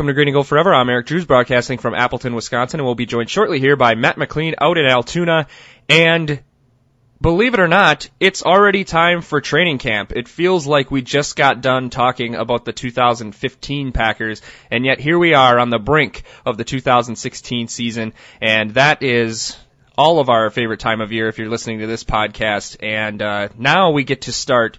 Welcome to Green and Gold Forever. I'm Eric Drews, broadcasting from Appleton, Wisconsin, and we'll be joined shortly here by Matt McLean out in Altoona. And believe it or not, it's already time for training camp. It feels like we just got done talking about the 2015 Packers, and yet here we are on the brink of the 2016 season, and that is all of our favorite time of year if you're listening to this podcast. And uh, now we get to start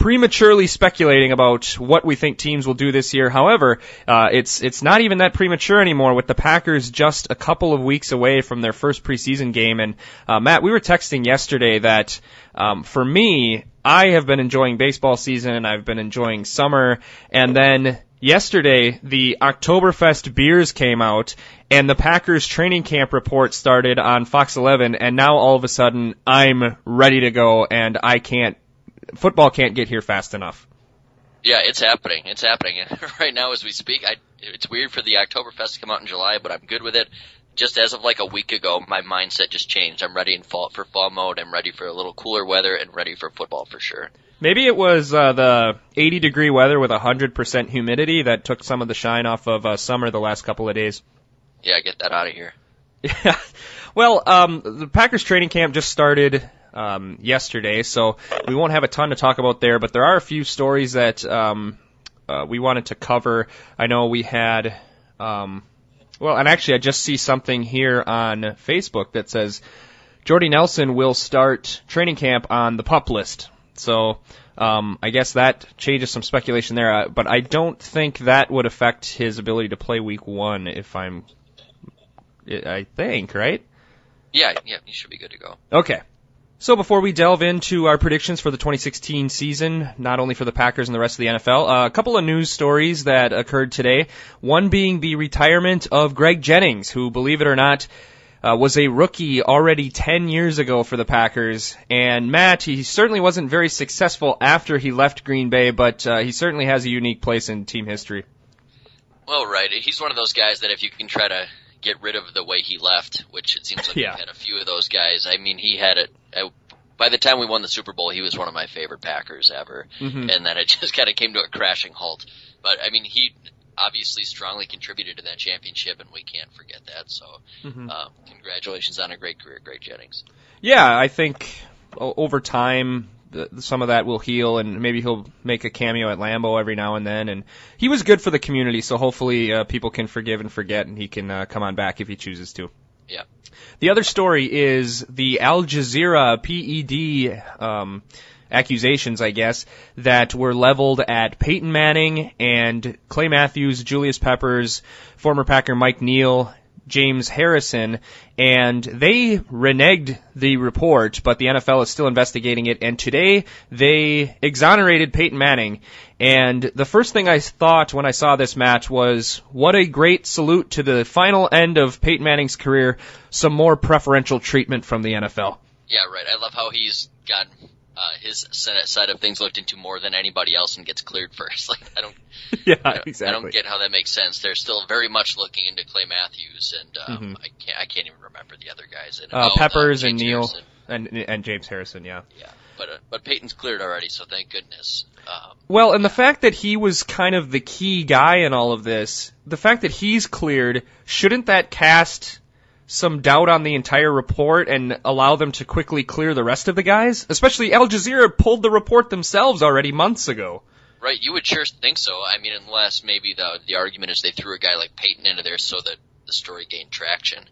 prematurely speculating about what we think teams will do this year. However, uh, it's it's not even that premature anymore with the Packers just a couple of weeks away from their first preseason game. And uh, Matt, we were texting yesterday that um, for me, I have been enjoying baseball season. And I've been enjoying summer, and then yesterday the Oktoberfest beers came out and the Packers training camp report started on Fox 11 and now all of a sudden I'm ready to go and I can't football can't get here fast enough. Yeah, it's happening. It's happening right now as we speak. I, it's weird for the Oktoberfest to come out in July, but I'm good with it. Just as of like a week ago, my mindset just changed. I'm ready in fall for fall mode. I'm ready for a little cooler weather and ready for football for sure. Maybe it was uh, the 80 degree weather with 100% humidity that took some of the shine off of uh, summer the last couple of days. Yeah, get that out of here. Yeah. Well, um, the Packers training camp just started um, yesterday, so we won't have a ton to talk about there. But there are a few stories that um, uh, we wanted to cover. I know we had, um, well, and actually, I just see something here on Facebook that says Jordy Nelson will start training camp on the pup list. So um, I guess that changes some speculation there, uh, but I don't think that would affect his ability to play Week One. If I'm, I think, right? Yeah, yeah, he should be good to go. Okay. So before we delve into our predictions for the 2016 season, not only for the Packers and the rest of the NFL, uh, a couple of news stories that occurred today. One being the retirement of Greg Jennings, who, believe it or not, uh, was a rookie already 10 years ago for the Packers. And Matt, he certainly wasn't very successful after he left Green Bay, but uh, he certainly has a unique place in team history. Well, right. He's one of those guys that if you can try to get rid of the way he left, which it seems like yeah. we've had a few of those guys. I mean, he had it. By the time we won the Super Bowl, he was one of my favorite Packers ever, mm-hmm. and then it just kind of came to a crashing halt. But I mean, he obviously strongly contributed to that championship, and we can't forget that. So, mm-hmm. uh, congratulations on a great career, Greg Jennings. Yeah, I think over time some of that will heal, and maybe he'll make a cameo at Lambeau every now and then. And he was good for the community, so hopefully uh, people can forgive and forget, and he can uh, come on back if he chooses to. Yeah. The other story is the Al Jazeera PED um, accusations, I guess, that were leveled at Peyton Manning and Clay Matthews, Julius Peppers, former Packer Mike Neal, James Harrison, and they reneged the report, but the NFL is still investigating it, and today they exonerated Peyton Manning. And the first thing I thought when I saw this match was, what a great salute to the final end of Peyton Manning's career, some more preferential treatment from the NFL. Yeah, right. I love how he's got uh, his side of things looked into more than anybody else and gets cleared first. Like I don't, yeah, I don't, exactly. I don't get how that makes sense. They're still very much looking into Clay Matthews and um, mm-hmm. I can't, I can't even remember the other guys. And, uh, oh, Peppers uh, and Neal and and James Harrison. Yeah. Yeah, but uh, but Peyton's cleared already, so thank goodness. Um, well, and the fact that he was kind of the key guy in all of this, the fact that he's cleared, shouldn't that cast some doubt on the entire report and allow them to quickly clear the rest of the guys? Especially Al Jazeera pulled the report themselves already months ago. Right, you would sure think so. I mean, unless maybe the the argument is they threw a guy like Peyton into there so that the story gained traction.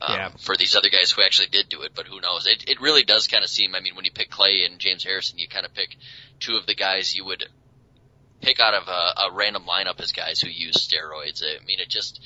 Um, yeah. For these other guys who actually did do it, but who knows? It it really does kind of seem. I mean, when you pick Clay and James Harrison, you kind of pick two of the guys you would pick out of a, a random lineup as guys who use steroids. I mean, it just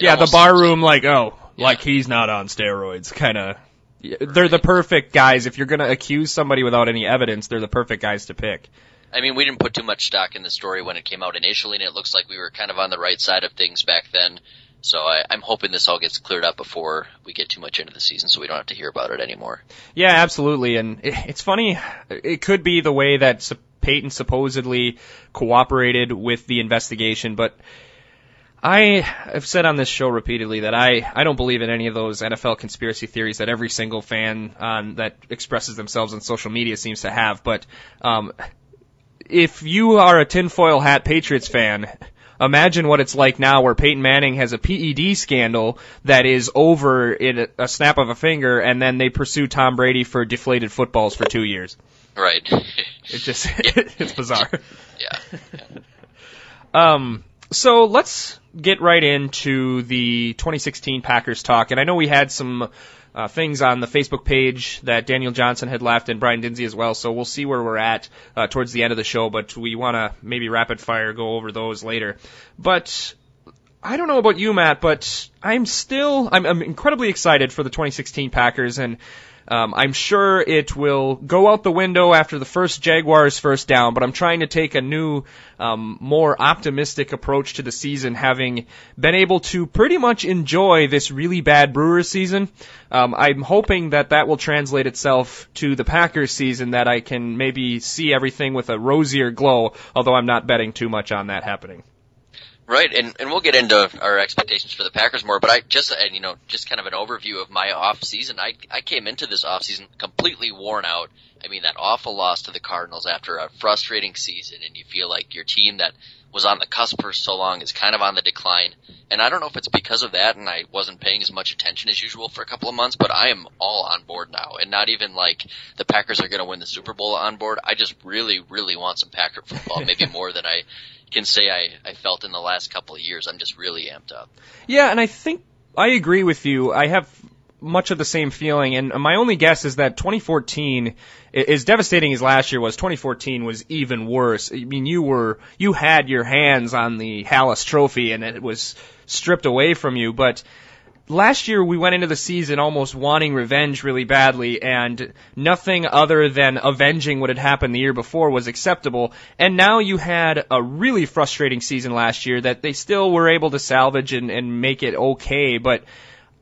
yeah, the bar room, like, oh, yeah. like he's not on steroids, kind of. They're the perfect guys. If you're going to accuse somebody without any evidence, they're the perfect guys to pick. I mean, we didn't put too much stock in the story when it came out initially, and it looks like we were kind of on the right side of things back then. So I, I'm hoping this all gets cleared up before we get too much into the season, so we don't have to hear about it anymore. Yeah, absolutely. And it, it's funny. It could be the way that Peyton supposedly cooperated with the investigation, but I have said on this show repeatedly that I, I don't believe in any of those NFL conspiracy theories that every single fan on, that expresses themselves on social media seems to have. But um, if you are a tinfoil hat Patriots fan, imagine what it's like now where Peyton Manning has a PED scandal that is over in a snap of a finger and then they pursue Tom Brady for deflated footballs for two years. Right. it just, it's bizarre. Yeah. Um, so let's get right into the 2016 Packers talk. And I know we had some uh, things on the Facebook page that Daniel Johnson had left and Brian Dinsey as well. So we'll see where we're at uh, towards the end of the show, but we want to maybe rapid fire go over those later. But I don't know about you, Matt, but I'm still I'm, I'm incredibly excited for the 2016 Packers and um, I'm sure it will go out the window after the first Jaguars first down, but I'm trying to take a new, um, more optimistic approach to the season, having been able to pretty much enjoy this really bad Brewers season. Um, I'm hoping that that will translate itself to the Packers season, that I can maybe see everything with a rosier glow, although I'm not betting too much on that happening. Right, and and we'll get into our expectations for the Packers more, but I just and you know just kind of an overview of my off season. I I came into this off season completely worn out. I mean that awful loss to the Cardinals after a frustrating season, and you feel like your team that was on the cusp for so long is kind of on the decline. And I don't know if it's because of that, and I wasn't paying as much attention as usual for a couple of months, but I am all on board now, and not even like the Packers are going to win the Super Bowl on board. I just really, really want some Packer football, maybe more than I can say I, I felt in the last couple of years. I'm just really amped up. Yeah, and I think I agree with you. I have much of the same feeling, and my only guess is that 2014, as devastating as last year was, 2014 was even worse. I mean, you were you had your hands on the Halas Trophy, and it was stripped away from you, but last year we went into the season almost wanting revenge really badly and nothing other than avenging what had happened the year before was acceptable. And now you had a really frustrating season last year that they still were able to salvage and, and make it okay, but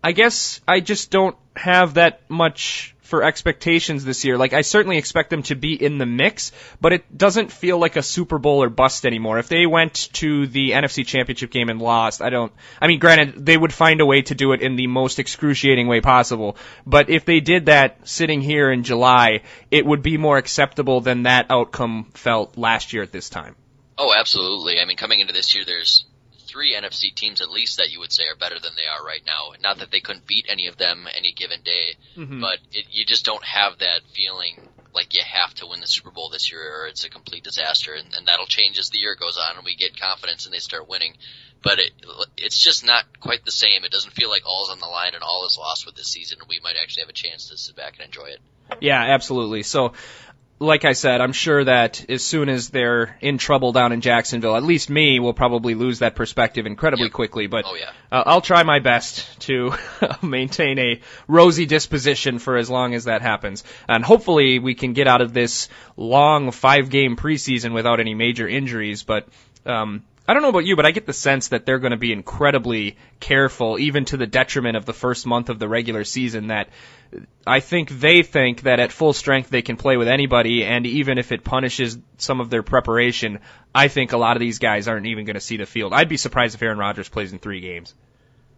I guess I just don't have that much for expectations this year. Like I certainly expect them to be in the mix, but it doesn't feel like a Super Bowl or bust anymore. If they went to the NFC Championship game and lost, I don't I mean granted they would find a way to do it in the most excruciating way possible, but if they did that sitting here in July, it would be more acceptable than that outcome felt last year at this time. Oh, absolutely. I mean, coming into this year, there's three NFC teams at least that you would say are better than they are right now. Not that they couldn't beat any of them any given day, mm-hmm. but it, you just don't have that feeling like you have to win the Super Bowl this year or it's a complete disaster. And, and that'll change as the year goes on and we get confidence and they start winning. But it, it's just not quite the same. It doesn't feel like all's on the line and all is lost with this season. We might actually have a chance to sit back and enjoy it. Yeah, absolutely. So like I said, I'm sure that as soon as they're in trouble down in Jacksonville, at least me will probably lose that perspective incredibly yep. quickly. But oh, yeah. uh, I'll try my best to maintain a rosy disposition for as long as that happens, and hopefully we can get out of this long five game preseason without any major injuries. But um, I don't know about you, but I get the sense that they're going to be incredibly careful, even to the detriment of the first month of the regular season. That I think they think that at full strength they can play with anybody, and even if it punishes some of their preparation, I think a lot of these guys aren't even going to see the field. I'd be surprised if Aaron Rodgers plays in three games.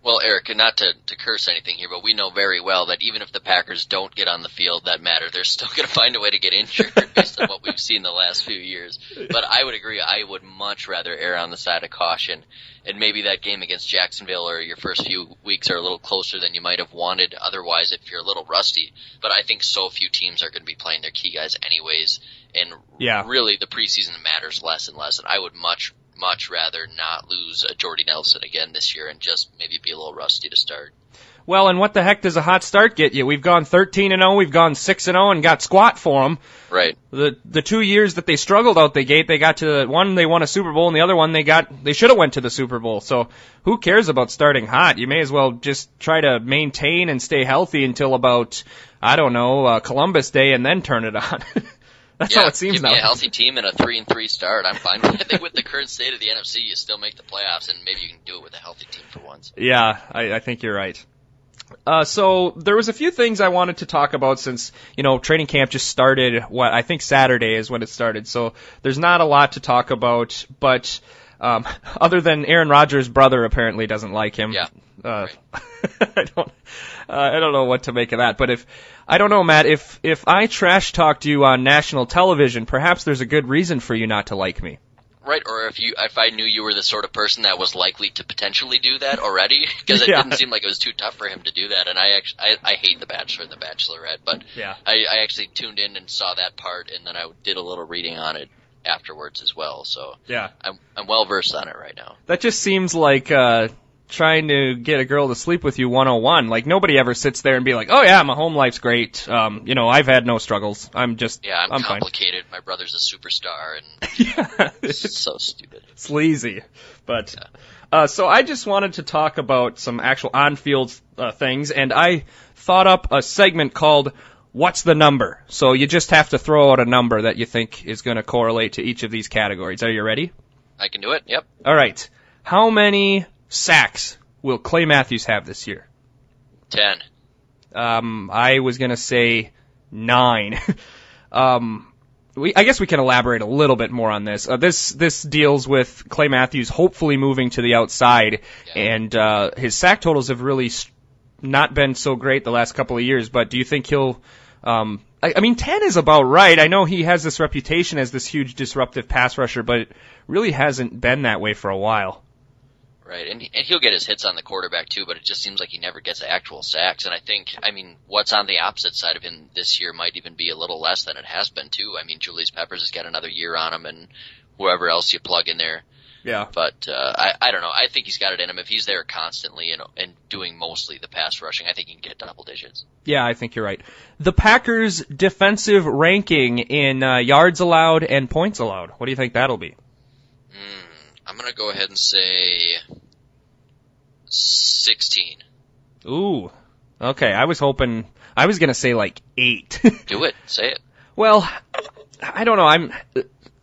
Well, Eric, not to, to curse anything here, but we know very well that even if the Packers don't get on the field that matter, they're still going to find a way to get injured based on what we've seen the last few years. But I would agree, I would much rather err on the side of caution. And maybe that game against Jacksonville or your first few weeks are a little closer than you might have wanted otherwise if you're a little rusty. But I think so few teams are going to be playing their key guys anyways. And yeah. really the preseason matters less and less. And I would much much rather not lose a Jordy Nelson again this year and just maybe be a little rusty to start. Well, and what the heck does a hot start get you? We've gone 13 and 0, we've gone 6 and 0 and got squat for them. Right. The the two years that they struggled out the gate, they got to the, one they won a Super Bowl and the other one they got they should have went to the Super Bowl. So, who cares about starting hot? You may as well just try to maintain and stay healthy until about I don't know, uh, Columbus Day and then turn it on. That's yeah, how it seems give now. Me a healthy team and a three and three start. I'm fine. with it. I think with the current state of the NFC, you still make the playoffs, and maybe you can do it with a healthy team for once. Yeah, I, I think you're right. Uh, so there was a few things I wanted to talk about since you know training camp just started. What I think Saturday is when it started. So there's not a lot to talk about, but um, other than Aaron Rodgers' brother apparently doesn't like him. Yeah. Uh, I don't. Uh, I don't know what to make of that. But if I don't know, Matt, if if I trash talked you on national television, perhaps there's a good reason for you not to like me. Right, or if you, if I knew you were the sort of person that was likely to potentially do that already, because it yeah. didn't seem like it was too tough for him to do that. And I actually, I, I hate The Bachelor and The Bachelorette, but yeah. I, I actually tuned in and saw that part, and then I did a little reading on it afterwards as well. So yeah, I'm, I'm well versed on it right now. That just seems like, uh, trying to get a girl to sleep with you 101. Like nobody ever sits there and be like, "Oh yeah, my home life's great. Um, you know, I've had no struggles. I'm just yeah, I'm, I'm complicated. Fine. My brother's a superstar, and yeah, it's so stupid. It's lazy, but yeah. uh, so I just wanted to talk about some actual on-field uh, things, and I thought up a segment called what's the number? So you just have to throw out a number that you think is going to correlate to each of these categories. Are you ready? I can do it. Yep. All right. How many sacks will Clay Matthews have this year? Ten. Um, I was gonna say nine. um, we, I guess we can elaborate a little bit more on this. Uh, this this deals with Clay Matthews hopefully moving to the outside, yeah. and uh, his sack totals have really not been so great the last couple of years. But do you think he'll? Um, I, I mean, ten is about right. I know he has this reputation as this huge disruptive pass rusher, but it really hasn't been that way for a while. Right, and, and he'll get his hits on the quarterback too, but it just seems like he never gets actual sacks. And I think, I mean, what's on the opposite side of him this year might even be a little less than it has been too. I mean, Julius Peppers has got another year on him, and whoever else you plug in there. Yeah. But uh, I I don't know. I think he's got it in him. If he's there constantly and and doing mostly the pass rushing, I think he can get double digits. Yeah, I think you're right. The Packers' defensive ranking in uh, yards allowed and points allowed. What do you think that'll be? Hmm. I'm gonna go ahead and say 16. Ooh. Okay, I was hoping, I was gonna say like 8. Do it. Say it. Well, I don't know, I'm,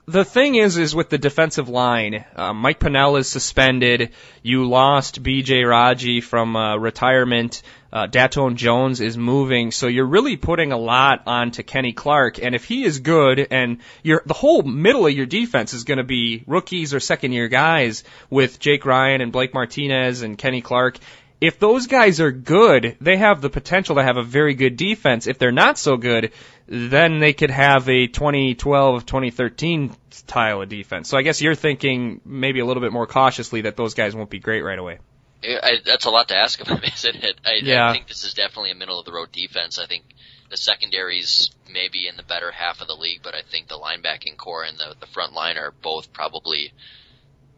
the thing is, is with the defensive line, uh, Mike Pennel is suspended. You lost B.J. Raji from uh, retirement. Uh, Datone Jones is moving, so you're really putting a lot onto Kenny Clark. And if he is good, and your the whole middle of your defense is going to be rookies or second year guys with Jake Ryan and Blake Martinez and Kenny Clark. If those guys are good, they have the potential to have a very good defense. If they're not so good, then they could have a 2012, 2013 style of defense. So I guess you're thinking maybe a little bit more cautiously that those guys won't be great right away. I, that's a lot to ask of him, isn't it? I, yeah. I think this is definitely a middle of the road defense. I think the secondaries maybe in the better half of the league, but I think the linebacking core and the, the front line are both probably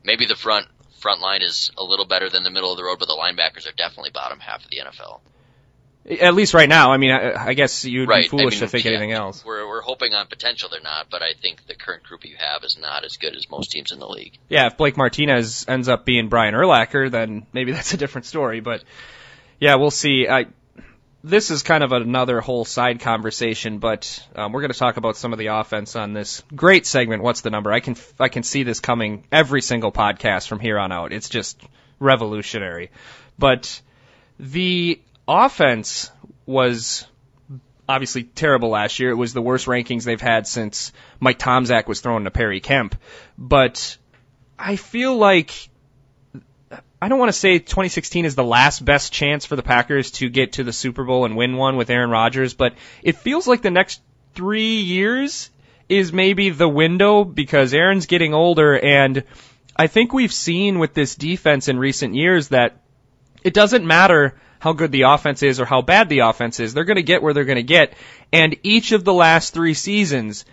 maybe the front front line is a little better than the middle of the road, but the linebackers are definitely bottom half of the NFL. At least right now. I mean, I, I guess you'd right. be foolish I mean, to think yeah, anything else. We're we're hoping on potential they're not, but I think the current group you have is not as good as most teams in the league. Yeah, if Blake Martinez ends up being Brian Urlacher, then maybe that's a different story. But yeah, we'll see. I this is kind of another whole side conversation, but um, we're going to talk about some of the offense on this great segment. What's the number? I can I can see this coming every single podcast from here on out. It's just revolutionary. But the offense was obviously terrible last year. It was the worst rankings they've had since Mike Tomczak was thrown to Perry Kemp. But I feel like I don't want to say 2016 is the last best chance for the Packers to get to the Super Bowl and win one with Aaron Rodgers, but it feels like the next three years is maybe the window because Aaron's getting older and I think we've seen with this defense in recent years that it doesn't matter how good the offense is or how bad the offense is. They're going to get where they're going to get. And each of the last three seasons,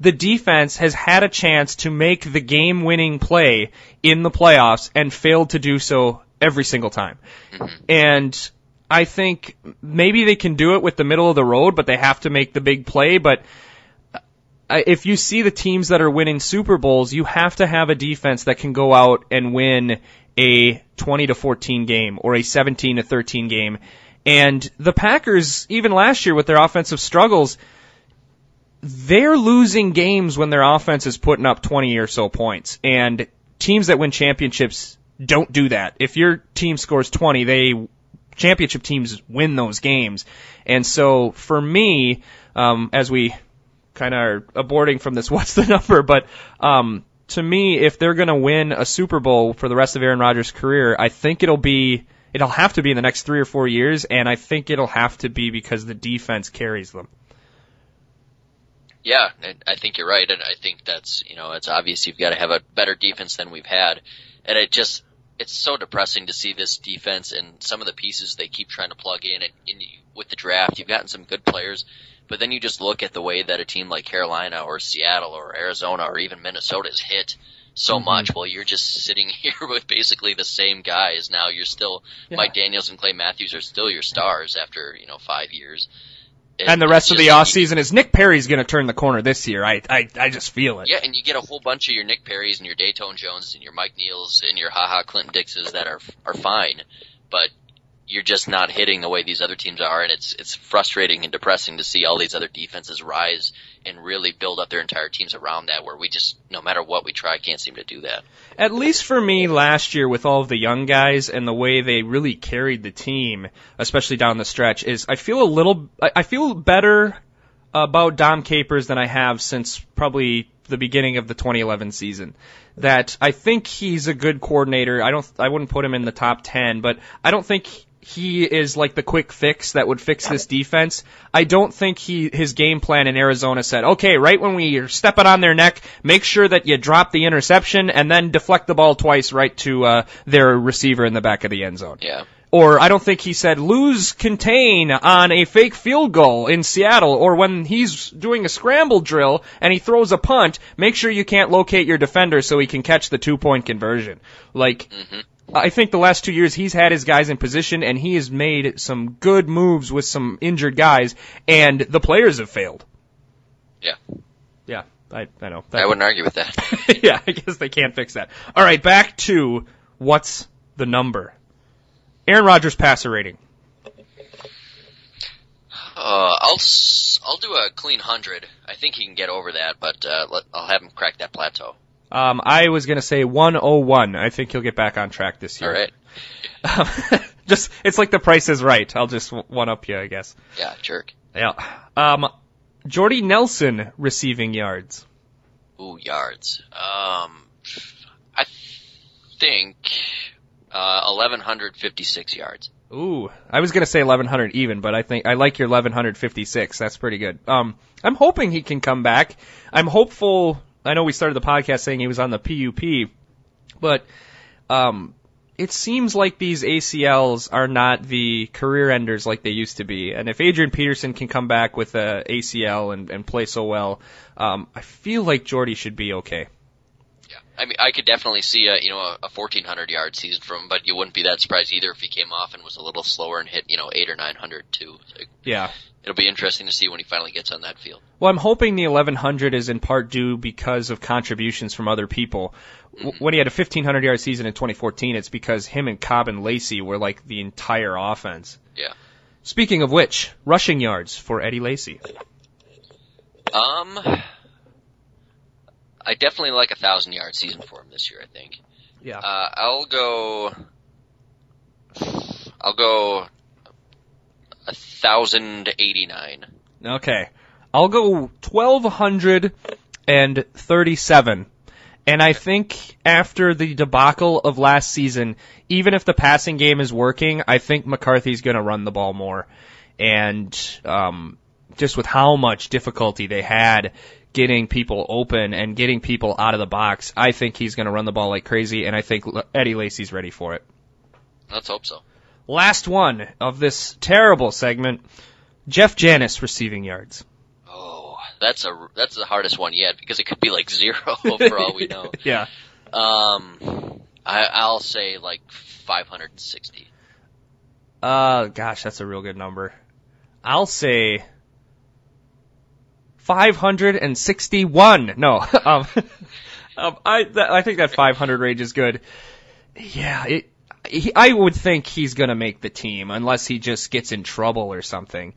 the defense has had a chance to make the game winning play in the playoffs and failed to do so every single time. And I think maybe they can do it with the middle of the road, but they have to make the big play. But uh, if you see the teams that are winning Super Bowls, you have to have a defense that can go out and win a 20 to 14 game or a 17 to 13 game. And the Packers, even last year with their offensive struggles, they're losing games when their offense is putting up 20 or so points. And teams that win championships don't do that. If your team scores 20, they championship teams win those games. And so for me, um, as we kind of are aborting from this, what's the number? But um, to me, if they're going to win a Super Bowl for the rest of Aaron Rodgers' career, I think it'll be it'll have to be in the next three or four years, and I think it'll have to be because the defense carries them. Yeah, I think you're right, and I think that's you know it's obvious you've got to have a better defense than we've had, and it just it's so depressing to see this defense and some of the pieces they keep trying to plug in. And, and with the draft, you've gotten some good players, but then you just look at the way that a team like Carolina or Seattle or Arizona or even Minnesota is hit so mm-hmm. much. Well, you're just sitting here with basically the same guys. Now you're still yeah. Mike Daniels and Clay Matthews are still your stars after you know five years. It, and the rest of the off season is Nick Perry's going to turn the corner this year. I, I I just feel it. Yeah, and you get a whole bunch of your Nick Perrys and your Datone Jones and your Mike Neals and your Ha Ha Clinton Dixes that are are fine, but you're just not hitting the way these other teams are, and it's it's frustrating and depressing to see all these other defenses rise and really build up their entire teams around that. Where we just, no matter what we try, can't seem to do that. At least for me, last year with all of the young guys and the way they really carried the team, especially down the stretch, is I feel a little, I feel better about Dom Capers than I have since probably the beginning of the 2011 season. That I think he's a good coordinator. I don't, I wouldn't put him in the top 10, but I don't think he is like the quick fix that would fix this defense. I don't think he his game plan in Arizona said, okay, right when we are stepping on their neck, make sure that you drop the interception and then deflect the ball twice right to uh, their receiver in the back of the end zone. Yeah. Or I don't think he said lose contain on a fake field goal in Seattle. Or when he's doing a scramble drill and he throws a punt, make sure you can't locate your defender so he can catch the two point conversion. Like. Mm-hmm I think the last two years he's had his guys in position and he has made some good moves with some injured guys and the players have failed. Yeah. Yeah, I, I know. That, I wouldn't argue with that. yeah, I guess they can't fix that. Alright, back to what's the number? Aaron Rodgers passer rating. Uh, I'll I'll do a clean hundred. I think he can get over that, but uh, let, I'll have him crack that plateau. Um, I was going to say 101. I think he'll get back on track this year. All right. Um, just it's like the price is right. I'll just one up you, I guess. Yeah, jerk. Yeah. Um, Jordy Nelson receiving yards. Ooh, yards. Um, I think uh, 1156 yards. Ooh, I was gonna say 1100 even, but I think I like your 1156. That's pretty good. Um, I'm hoping he can come back. I'm hopeful I know we started the podcast saying he was on the PUP, but um, it seems like these ACLs are not the career enders like they used to be. And if Adrian Peterson can come back with a ACL and, and play so well, um, I feel like Jordy should be okay. Yeah, I mean, I could definitely see a you know a, a 1400 yard season from him, but you wouldn't be that surprised either if he came off and was a little slower and hit you know eight or 900 too. yeah, it'll be interesting to see when he finally gets on that field. Well, I'm hoping the 1100 is in part due because of contributions from other people. Mm-hmm. When he had a 1500 yard season in 2014, it's because him and Cobb and Lacy were like the entire offense. Yeah. Speaking of which, rushing yards for Eddie Lacy. Um, I definitely like a thousand yard season for him this year. I think. Yeah. Uh, I'll go. I'll go a thousand eighty nine. Okay. I'll go twelve hundred and thirty seven. And I think after the debacle of last season, even if the passing game is working, I think McCarthy's going to run the ball more. And um, just with how much difficulty they had getting people open and getting people out of the box, I think he's going to run the ball like crazy. And I think Eddie Lacy's ready for it. Let's hope so. Last one of this terrible segment. Jeff Janis receiving yards. Oh, that's a that's the hardest one yet because it could be like zero for all we know. yeah. Um, I, I'll say like 560. Uh, gosh, that's a real good number. I'll say 561. No, um, um I th- I think that 500 range is good. Yeah, it he, I would think he's going to make the team unless he just gets in trouble or something.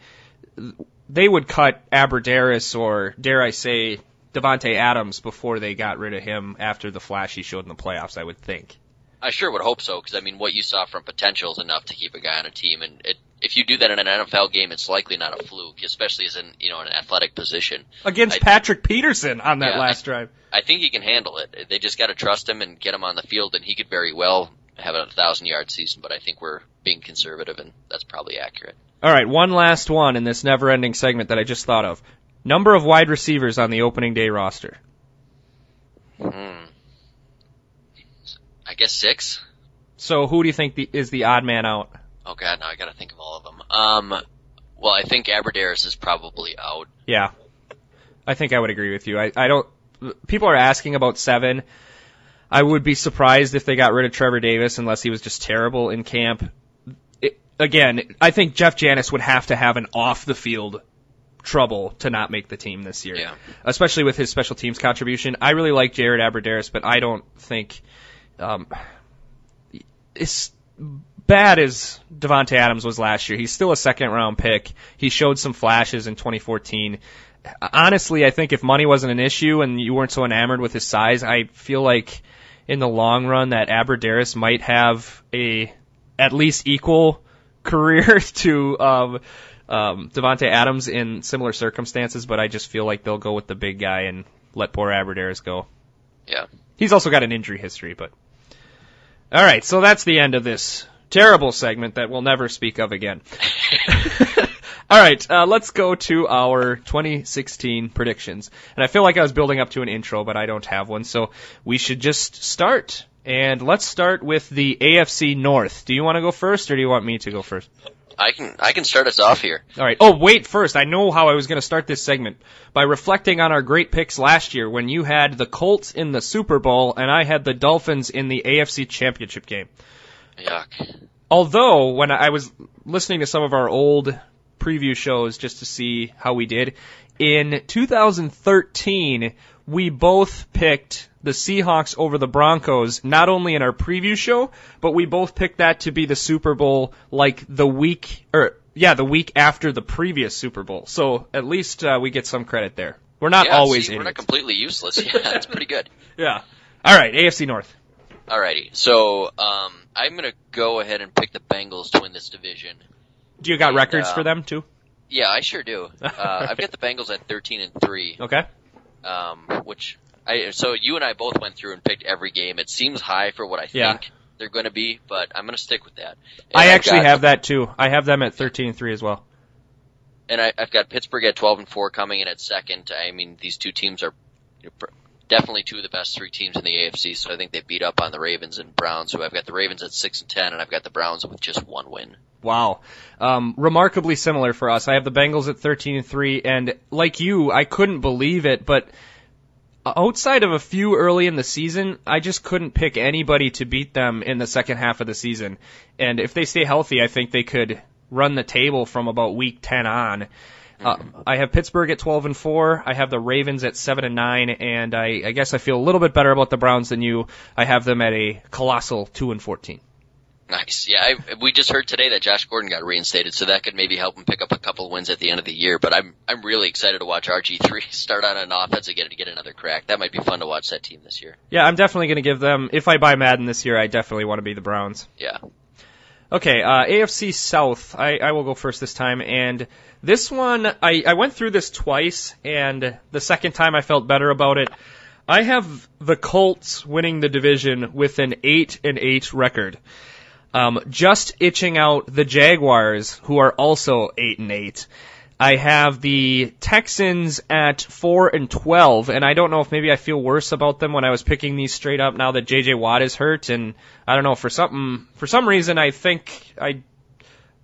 They would cut Abbrederis or dare I say Davante Adams before they got rid of him after the flash he showed in the playoffs. I would think. I sure would hope so because I mean, what you saw from potential is enough to keep a guy on a team, and it, if you do that in an NFL game, it's likely not a fluke, especially as in you know an athletic position against I, Patrick Peterson on that yeah, last I, drive. I think he can handle it. They just got to trust him and get him on the field, and he could very well have a thousand yard season, but I think we're being conservative and that's probably accurate. All right, one last one in this never ending segment that I just thought of. Number of wide receivers on the opening day roster. Hmm. I guess six. So who do you think the, is the odd man out? Oh god, now I gotta think of all of them. Um, well, I think Abbrederis is probably out. Yeah. I think I would agree with you. I, I don't, people are asking about seven. I would be surprised if they got rid of Trevor Davis unless he was just terrible in camp. It, again, I think Jeff Janis would have to have an off the field trouble to not make the team this year. Yeah. Especially with his special teams contribution. I really like Jared Abbrederis, but I don't think, um, it's bad as Davante Adams was last year. He's still a second round pick. He showed some flashes in 2014. Honestly, I think if money wasn't an issue and you weren't so enamored with his size, I feel like in the long run that Abbrederis might have a at least equal career to um, um, Davante Adams in similar circumstances, but I just feel like they'll go with the big guy and let poor Abbrederis go. Yeah. He's also got an injury history, but all right. So that's the end of this terrible segment that we'll never speak of again. All right, uh, let's go to our 2016 predictions. And I feel like I was building up to an intro, but I don't have one, so we should just start. And let's start with the AFC North. Do you want to go first, or do you want me to go first? I can I can start us off here. All right. Oh, wait, first, I know how I was going to start this segment by reflecting on our great picks last year when you had the Colts in the Super Bowl and I had the Dolphins in the AFC Championship game. Yuck. Although, when I was listening to some of our old preview shows just to see how we did, in 2013, we both picked the Seahawks over the Broncos, not only in our preview show, but we both picked that to be the Super Bowl like the week, or yeah, the week after the previous Super Bowl. So at least uh, we get some credit there. We're not yeah, always see, We're not completely useless. Yeah, that's pretty good. Yeah. All right, AFC North. Alrighty, so um, I'm gonna go ahead and pick the Bengals to win this division. Do you got And, records uh, for them too? Yeah, I sure do. Uh, I've got the Bengals at 13 and three, Okay. um, which I so you and I both went through and picked every game. It seems high for what I Yeah. think they're going to be, but I'm going to stick with that. And I I've actually have that too. I have them at 13 and 3 as well. and I, I've got Pittsburgh at 12 and 4 coming in at second. I mean, these two teams are you know, pr- definitely two of the best three teams in the AFC, so I think they beat up on the Ravens and Browns. So I've got the Ravens at 6 and 10, and I've got the Browns with just one win. Wow. Um, remarkably similar for us. I have the Bengals at 13 and 3 and like you, I couldn't believe it, but outside of a few early in the season, I just couldn't pick anybody to beat them in the second half of the season. And if they stay healthy, I think they could run the table from about week 10 on. Uh, I have Pittsburgh at 12 and 4. I have the Ravens at 7 and 9 and I, I guess I feel a little bit better about the Browns than you. I have them at a colossal 2 and 14. Nice. Yeah, I, we just heard today that Josh Gordon got reinstated, so that could maybe help him pick up a couple of wins at the end of the year. But I'm I'm really excited to watch RG3 start on an offense again to get another crack. That might be fun to watch that team this year. Yeah, I'm definitely going to give them. If I buy Madden this year, I definitely want to be the Browns. Yeah. Okay, uh, AFC South. I, I will go first this time, and this one I, I went through this twice, and the second time I felt better about it. I have the Colts winning the division with an eight and eight record, um, just itching out the Jaguars, who are also eight and eight. I have the Texans at four and twelve, and I don't know if maybe I feel worse about them when I was picking these straight up now that JJ Watt is hurt, and I don't know for something for some reason I think I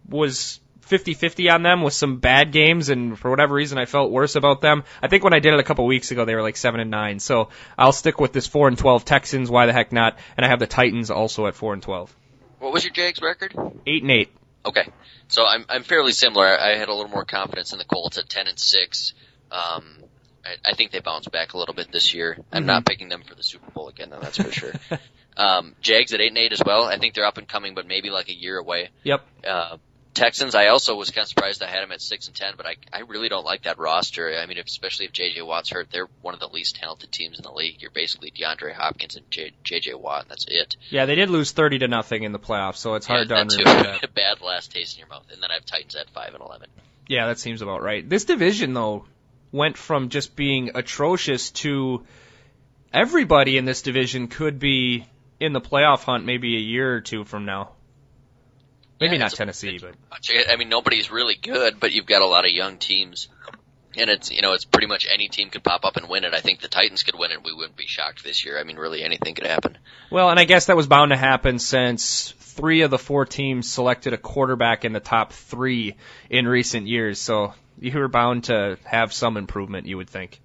was 50-50 on them with some bad games, and for whatever reason I felt worse about them. I think when I did it a couple weeks ago they were like seven and nine, so I'll stick with this four and twelve Texans. Why the heck not? And I have the Titans also at four and twelve, What was your Jags record? eight and eight. Okay. So I'm I'm fairly similar. I had a little more confidence in the Colts at ten and six. Um, I, I think they bounce back a little bit this year. I'm Mhm. not picking them for the Super Bowl again, though. That's for sure. um, Jags at eight and eight as well. I think they're up and coming, but maybe like a year away. Yep. Uh, Texans, I also was kind of surprised I had them at six and ten, but I I really don't like that roster. I mean, if, especially if JJ Watt's hurt, they're one of the least talented teams in the league. You're basically DeAndre Hopkins and J, JJ Watt, and that's it. Yeah, they did lose thirty to nothing in the playoffs, so it's hard yeah, to unreal that. Bad last taste in your mouth, and then I have Titans at five and eleven. Yeah, that seems about right. This division though went from just being atrocious to everybody in this division could be in the playoff hunt maybe a year or two from now. Maybe Yeah, not Tennessee, but I mean, nobody's really good, but you've got a lot of young teams. and it's you know it's pretty much any team could pop up and win it. I think the Titans could win it. We wouldn't be shocked this year. I mean, really anything could happen. Well, and I guess that was bound to happen since three of the four teams selected a quarterback in the top three in recent years. So you were bound to have some improvement, you would think.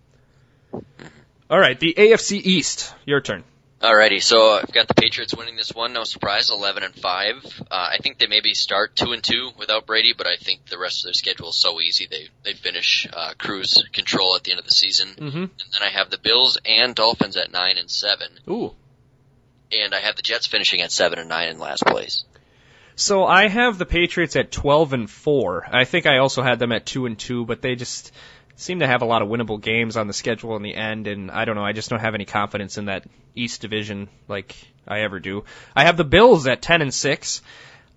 Mm-hmm. All right, the AFC East. Your turn. Alrighty, so I've got the Patriots winning this one. No surprise, eleven and five. Uh, I think they maybe start two and two without Brady, but I think the rest of their schedule is so easy they they finish uh, cruise control at the end of the season. Mm-hmm. And then I have the Bills and Dolphins at nine and seven, Ooh. and I have the Jets finishing at seven and nine in last place. So I have the Patriots at 12 and 4. I think I also had them at 2 and 2, but they just seem to have a lot of winnable games on the schedule in the end and I don't know, I just don't have any confidence in that East division like I ever do. I have the Bills at 10 and 6.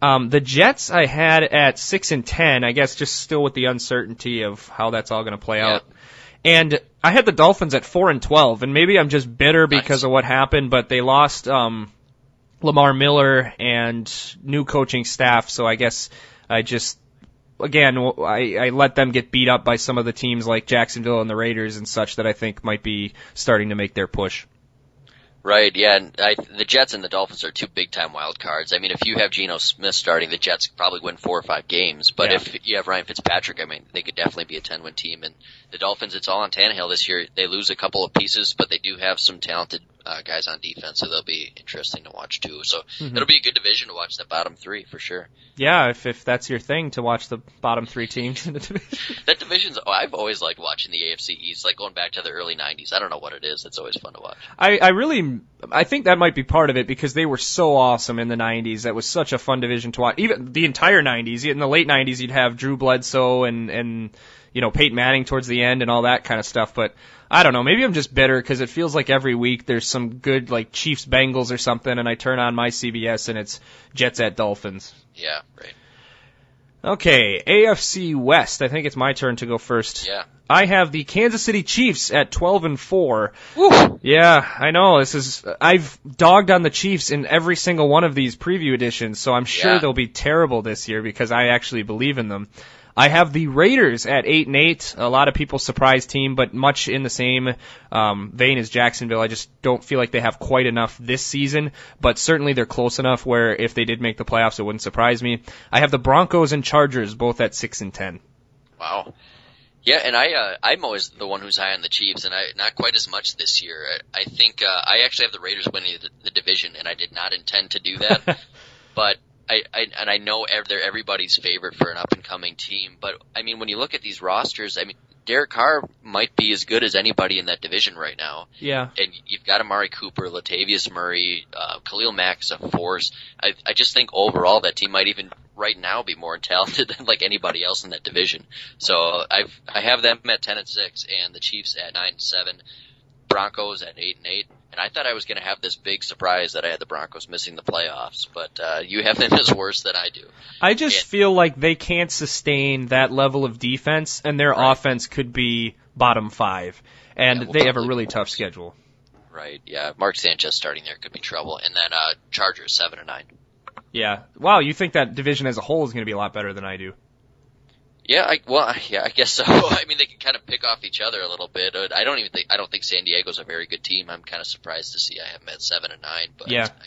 Um, the Jets I had at 6 and 10, I guess just still with the uncertainty of how that's all going to play Yeah. out. And I had the Dolphins at 4 and 12, and maybe I'm just bitter because Nice. of what happened, but they lost, um, Lamar Miller and new coaching staff, so I guess I just again I, I let them get beat up by some of the teams like Jacksonville and the Raiders and such that I think might be starting to make their push. Right, yeah, and I, the Jets and the Dolphins are two big time wild cards. I mean, if you have Geno Smith starting, the Jets probably win four or five games. But Yeah. if you have Ryan Fitzpatrick, I mean, they could definitely be a ten win team. And the Dolphins, it's all on Tannehill this year. They lose a couple of pieces, but they do have some talented uh, guys on defense, so they'll be interesting to watch too. So Mhm. it'll be a good division to watch the bottom three for sure. Yeah, if if that's your thing to watch the bottom three teams in the division. That division's, oh, I've always liked watching the AFC East, like going back to the early '90s. I don't know what it is. It's always fun to watch. I, I really, I think that might be part of it because they were so awesome in the 90s. That was such a fun division to watch. Even the entire 90s. In the late 90s, you'd have Drew Bledsoe and, and, you know, Peyton Manning towards the end and all that kind of stuff. But I don't know. Maybe I'm just bitter because it feels like every week there's some good, like, Chiefs Bengals or something and I turn on my CBS and it's Jets at Dolphins. Yeah, right. Okay, AFC West. I think it's my turn to go first. Yeah. I have the Kansas City Chiefs at 12 and 4. Woo! Yeah, I know. This is I've dogged on the Chiefs in every single one of these preview editions, so I'm sure Yeah. they'll be terrible this year because I actually believe in them. I have the Raiders at eight and eight. A lot of people surprise team, but much in the same um, vein as Jacksonville. I just don't feel like they have quite enough this season, but certainly they're close enough where if they did make the playoffs, it wouldn't surprise me. I have the Broncos and Chargers both at six and ten. Wow. Yeah, and I uh, I'm always the one who's high on the Chiefs, and I not quite as much this year. I, I think uh, I actually have the Raiders winning the, the division, and I did not intend to do that. but I, I and I know they're everybody's favorite for an up and coming team. But I mean, when you look at these rosters, I mean, Derek Carr might be as good as anybody in that division right now. Yeah. And you've got Amari Cooper, Latavius Murray, uh, Khalil Mack is a force. I, I just think overall that team might even right now be more talented than like anybody else in that division. So I've I have them at ten and six, and the Chiefs at nine and seven, Broncos at eight and eight. And I thought I was going to have this big surprise that I had the Broncos missing the playoffs, but uh, you have them as worse than I do. I just Yeah. feel like they can't sustain that level of defense, and their Right. offense could be bottom five. And Yeah, well, they have a really tough schedule. Right? Yeah, Mark Sanchez starting there could be trouble, and then uh, Chargers seven and nine. Yeah. Wow, you think that division as a whole is going to be a lot better than I do? Yeah, I, well, yeah, I guess so. I mean, they can kind of pick off each other a little bit. I don't even think I don't think San Diego's a very good team. I'm kind of surprised to see I have them at seven and nine. But Yeah. I,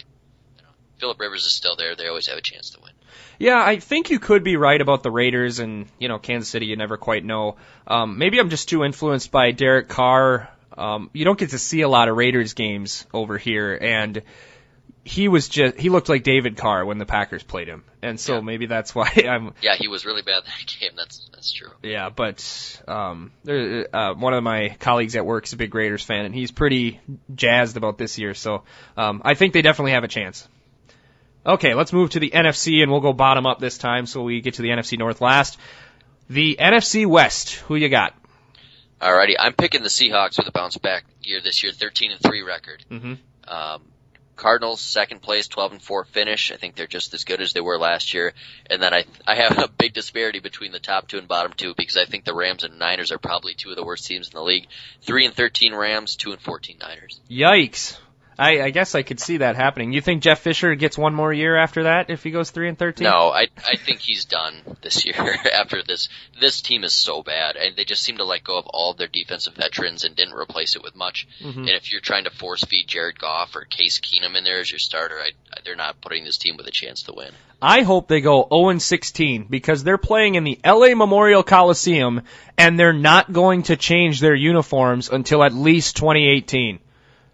you know, Philip Rivers is still there. They always have a chance to win. Yeah, I think you could be right about the Raiders and, you know, Kansas City, you never quite know. Um, maybe I'm just too influenced by Derek Carr. Um, you don't get to see a lot of Raiders games over here, and he was just, he looked like David Carr when the Packers played him. And so Yeah. maybe that's why I'm, Yeah, he was really bad that game. That's that's true. Yeah, but um, there, uh, one of my colleagues at work is a big Raiders fan, and he's pretty jazzed about this year. So um, I think they definitely have a chance. Okay, let's move to the NFC, and we'll go bottom up this time, so we get to the NFC North last. The NFC West, who you got? Alrighty, I'm picking the Seahawks with a bounce back year this year, 13 and three record. Mm-hmm. Um, Cardinals second place, 12 and four finish. I think they're just as good as they were last year. And then I I have a big disparity between the top two and bottom two because I think the Rams and Niners are probably two of the worst teams in the league. Three and 13 Rams, two and 14 Niners. Yikes! I, I guess I could see that happening. You think Jeff Fisher gets one more year after that if he goes three and thirteen? No, I I think he's done this year. after this, this team is so bad, and they just seem to let go of all of their defensive veterans and didn't replace it with much. Mm-hmm. And if you're trying to force feed Jared Goff or Case Keenum in there as your starter, I, they're not putting this team with a chance to win. I hope they go 0 and 16 because they're playing in the LA Memorial Coliseum and they're not going to change their uniforms until at least 2018.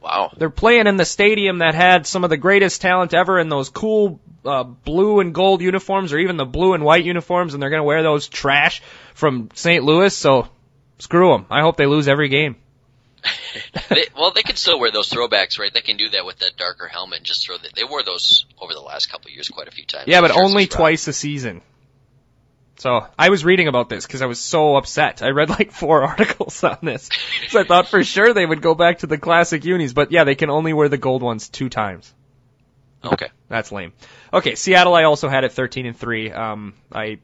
Wow. They're playing in the stadium that had some of the greatest talent ever in those cool uh, blue and gold uniforms or even the blue and white uniforms and they're going to wear those trash from St. Louis, so screw them. I hope they lose every game. they, well, they can still wear those throwbacks, right? They can do that with that darker helmet and just throw the, they wore those over the last couple of years quite a few times. Yeah, but only twice a season. So I was reading about this because I was so upset. I read like four articles on this. So I thought for sure they would go back to the classic unis, but yeah, they can only wear the gold ones two times. Okay. That's lame. Okay, Seattle I also had at 13 and 3. Um I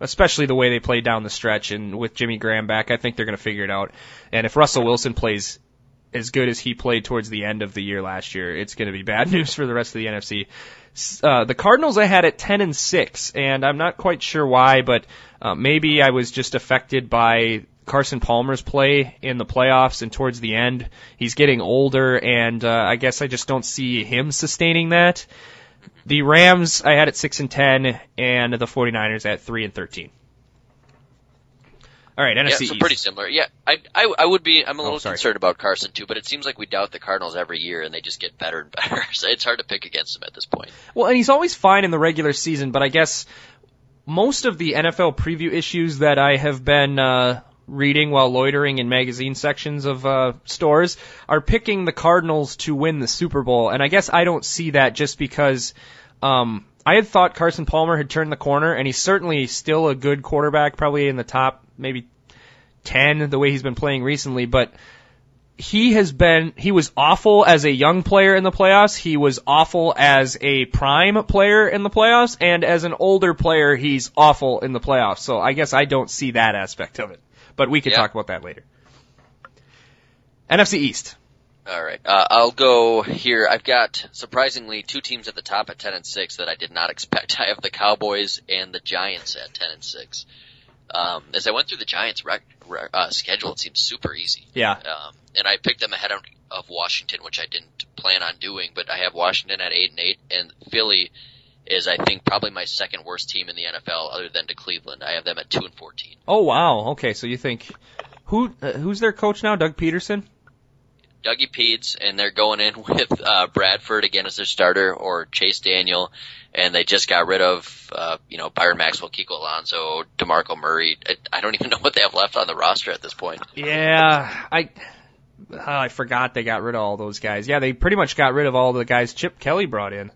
especially the way they played down the stretch and with Jimmy Graham back, I think they're going to figure it out. And if Russell Wilson plays as good as he played towards the end of the year last year, it's going to be bad news for the rest of the NFC. Uh, the Cardinals I had at 10 and 6, and I'm not quite sure why, but uh, maybe I was just affected by Carson Palmer's play in the playoffs and towards the end. He's getting older, and uh, I guess I just don't see him sustaining that. The Rams I had at 6 and 10, and the 49ers at 3 and 13. All right, NFC yeah, so East. pretty similar. Yeah, I, I, I would be. I'm a little oh, concerned about Carson too, but it seems like we doubt the Cardinals every year, and they just get better and better. So it's hard to pick against them at this point. Well, and he's always fine in the regular season, but I guess most of the NFL preview issues that I have been uh, reading while loitering in magazine sections of uh, stores are picking the Cardinals to win the Super Bowl, and I guess I don't see that just because. Um, I had thought Carson Palmer had turned the corner, and he's certainly still a good quarterback, probably in the top maybe 10 the way he's been playing recently, but he has been, he was awful as a young player in the playoffs. He was awful as a prime player in the playoffs. And as an older player, he's awful in the playoffs. So I guess I don't see that aspect of it. But we can yeah. talk about that later. NFC East. All right. Uh, I'll go here. I've got surprisingly two teams at the top at 10 and 6 that I did not expect. I have the Cowboys and the Giants at 10 and 6. Um, as I went through the Giants' rec- rec- uh, schedule, it seemed super easy. Yeah. Um, and I picked them ahead of, of Washington, which I didn't plan on doing, but I have Washington at eight and eight, and Philly is, I think, probably my second worst team in the NFL, other than to Cleveland. I have them at two and fourteen. Oh wow. Okay, so you think who uh, who's their coach now? Doug Pederson. Dougie Peeds, and they're going in with uh, Bradford again as their starter, or Chase Daniel, and they just got rid of, uh, you know, Byron Maxwell, Kiko Alonso, DeMarco Murray. I, I don't even know what they have left on the roster at this point. Yeah, I. Oh, I forgot they got rid of all those guys. Yeah, they pretty much got rid of all the guys Chip Kelly brought in.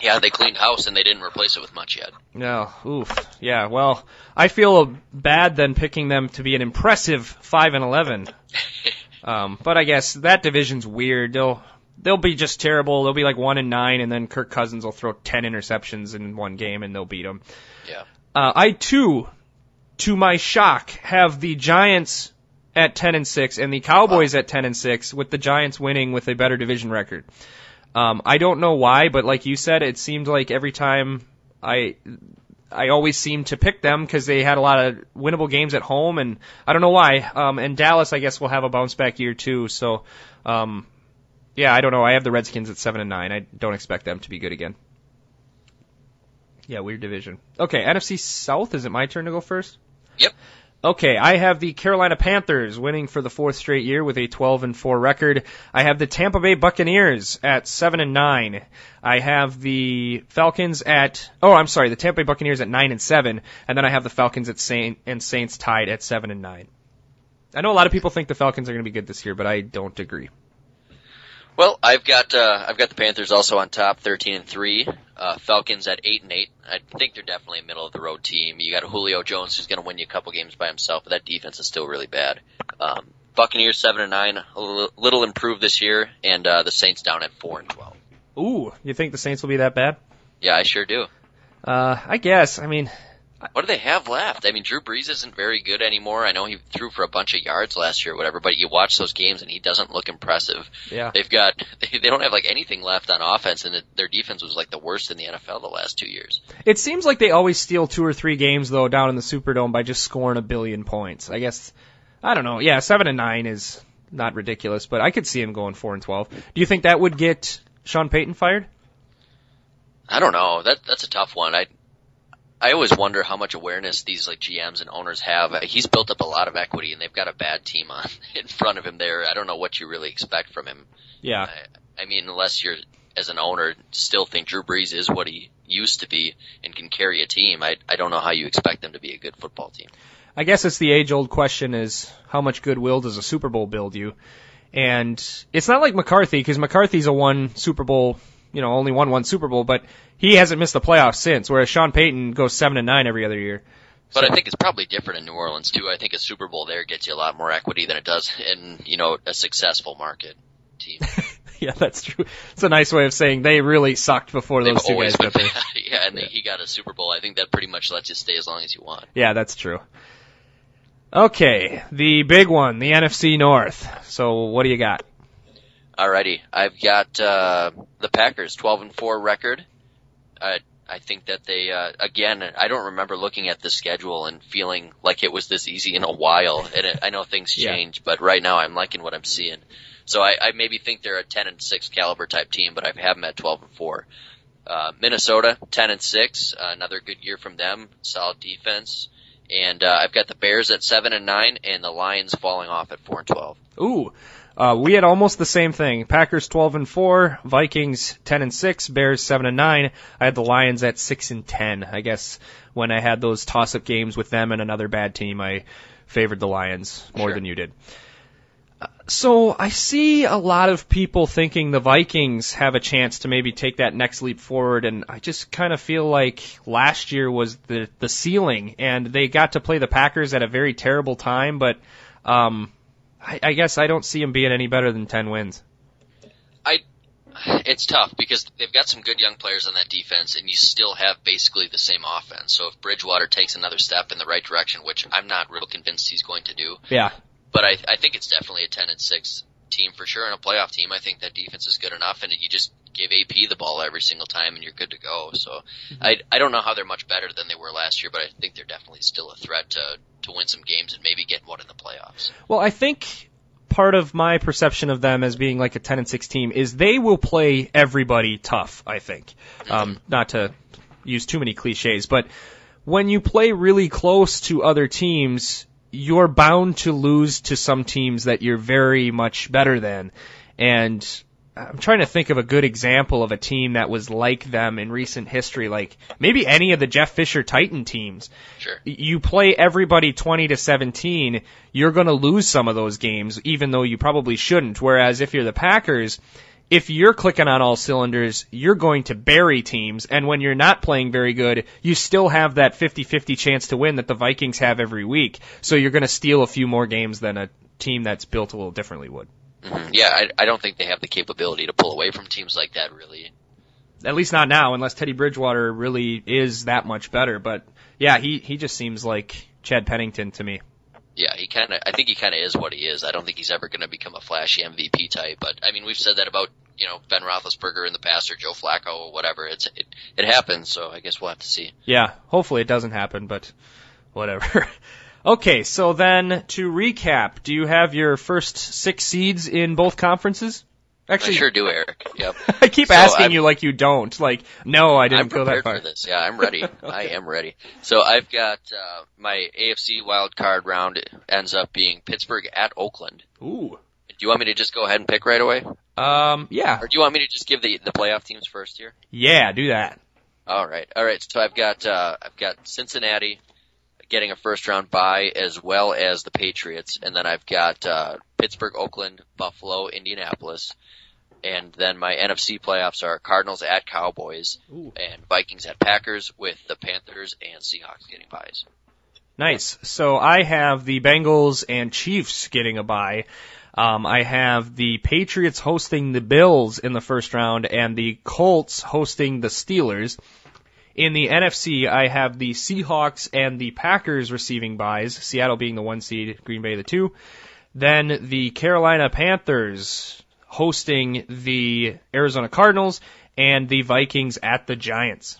Yeah, they cleaned house and they didn't replace it with much yet. No, oof. Yeah, well, I feel bad then picking them to be an impressive five and eleven. Um, but I guess that division's weird. They'll they'll be just terrible. They'll be like one and nine, and then Kirk Cousins will throw ten interceptions in one game, and they'll beat them. Yeah. Uh, I too, to my shock, have the Giants at ten and six, and the Cowboys wow. at ten and six, with the Giants winning with a better division record. Um, I don't know why, but like you said, it seemed like every time I I always seem to pick them because they had a lot of winnable games at home, and I don't know why. Um, and Dallas, I guess, will have a bounce back year too. So, um, yeah, I don't know. I have the Redskins at seven and nine. I don't expect them to be good again. Yeah, weird division. Okay, NFC South. Is it my turn to go first? Yep. Okay, I have the Carolina Panthers winning for the fourth straight year with a 12 and 4 record. I have the Tampa Bay Buccaneers at 7 and 9. I have the Falcons at oh, I'm sorry, the Tampa Bay Buccaneers at 9 and 7, and then I have the Falcons at Saint and Saints tied at 7 and 9. I know a lot of people think the Falcons are going to be good this year, but I don't agree. Well, I've got uh, I've got the Panthers also on top, thirteen and three. Uh, Falcons at eight and eight. I think they're definitely a middle of the road team. You got Julio Jones who's going to win you a couple games by himself, but that defense is still really bad. Um, Buccaneers seven and nine, a little, little improved this year, and uh, the Saints down at four and twelve. Ooh, you think the Saints will be that bad? Yeah, I sure do. Uh, I guess. I mean, what do they have left? I mean, Drew Brees isn't very good anymore. I know he threw for a bunch of yards last year or whatever, but you watch those games and he doesn't look impressive. Yeah. They've got, they don't have like anything left on offense and their defense was like the worst in the NFL the last two years. It seems like they always steal two or three games though down in the Superdome by just scoring a billion points. I guess, I don't know. Yeah, seven and nine is not ridiculous, but I could see him going four and twelve. Do you think that would get Sean Payton fired? I don't know. That that's a tough one. I I always wonder how much awareness these like GMs and owners have. Uh, he's built up a lot of equity, and they've got a bad team on in front of him there. I don't know what you really expect from him. Yeah. I, I mean, unless you're as an owner still think Drew Brees is what he used to be and can carry a team, I I don't know how you expect them to be a good football team. I guess it's the age old question is how much goodwill does a Super Bowl build you? And it's not like McCarthy because McCarthy's a one Super Bowl, you know, only won one Super Bowl, but he hasn't missed the playoffs since. Whereas Sean Payton goes seven and nine every other year. But so. I think it's probably different in New Orleans too. I think a Super Bowl there gets you a lot more equity than it does in you know a successful market team. yeah, that's true. It's a nice way of saying they really sucked before They've those two guys got there. yeah, and yeah. he got a Super Bowl. I think that pretty much lets you stay as long as you want. Yeah, that's true. Okay, the big one, the NFC North. So what do you got? Alrighty, I've got uh, the Packers, 12 and 4 record. I I think that they uh, again. I don't remember looking at the schedule and feeling like it was this easy in a while. And it, I know things change, yeah. but right now I'm liking what I'm seeing. So I, I maybe think they're a 10 and 6 caliber type team, but I have them at 12 and 4. Uh, Minnesota, 10 and 6, uh, another good year from them, solid defense. And, uh, I've got the Bears at 7 and 9 and the Lions falling off at 4 and 12. Ooh. Uh, we had almost the same thing. Packers 12 and 4, Vikings 10 and 6, Bears 7 and 9. I had the Lions at 6 and 10. I guess when I had those toss up games with them and another bad team, I favored the Lions more sure. than you did. So I see a lot of people thinking the Vikings have a chance to maybe take that next leap forward, and I just kind of feel like last year was the the ceiling, and they got to play the Packers at a very terrible time. But um, I, I guess I don't see them being any better than ten wins. I it's tough because they've got some good young players on that defense, and you still have basically the same offense. So if Bridgewater takes another step in the right direction, which I'm not real convinced he's going to do, yeah, but I, I think it's definitely a 10 and 6 team for sure and a playoff team. I think that defense is good enough and you just give AP the ball every single time and you're good to go. So mm-hmm. I, I don't know how they're much better than they were last year, but I think they're definitely still a threat to, to win some games and maybe get one in the playoffs. Well, I think part of my perception of them as being like a 10 and 6 team is they will play everybody tough, I think. Mm-hmm. Um, not to use too many cliches, but when you play really close to other teams, you're bound to lose to some teams that you're very much better than. And I'm trying to think of a good example of a team that was like them in recent history, like maybe any of the Jeff Fisher Titan teams. Sure. You play everybody 20 to 17, you're going to lose some of those games, even though you probably shouldn't. Whereas if you're the Packers, if you're clicking on all cylinders, you're going to bury teams. And when you're not playing very good, you still have that 50-50 chance to win that the Vikings have every week. So you're going to steal a few more games than a team that's built a little differently would. Mm-hmm. Yeah, I, I don't think they have the capability to pull away from teams like that, really. At least not now, unless Teddy Bridgewater really is that much better. But yeah, he he just seems like Chad Pennington to me. Yeah, he kind of. I think he kind of is what he is. I don't think he's ever going to become a flashy MVP type. But I mean, we've said that about you know Ben Roethlisberger in the past or Joe Flacco or whatever. It's it it happens. So I guess we'll have to see. Yeah, hopefully it doesn't happen, but whatever. okay, so then to recap, do you have your first six seeds in both conferences? Actually, I sure do, Eric. Yep. I keep so asking I'm, you like you don't. Like, no, I didn't I'm go that far. For this. Yeah, I'm ready. I am ready. So I've got uh, my AFC wild card round ends up being Pittsburgh at Oakland. Ooh. Do you want me to just go ahead and pick right away? Um, yeah. Or do you want me to just give the the playoff teams first here? Yeah, do that. All right. All right. So I've got uh, I've got Cincinnati getting a first round bye as well as the Patriots, and then I've got uh, Pittsburgh, Oakland, Buffalo, Indianapolis. And then my NFC playoffs are Cardinals at Cowboys Ooh. and Vikings at Packers with the Panthers and Seahawks getting byes. Nice. So I have the Bengals and Chiefs getting a bye. Um, I have the Patriots hosting the Bills in the first round and the Colts hosting the Steelers. In the NFC, I have the Seahawks and the Packers receiving byes, Seattle being the one seed, Green Bay the two. Then the Carolina Panthers hosting the Arizona Cardinals and the Vikings at the Giants.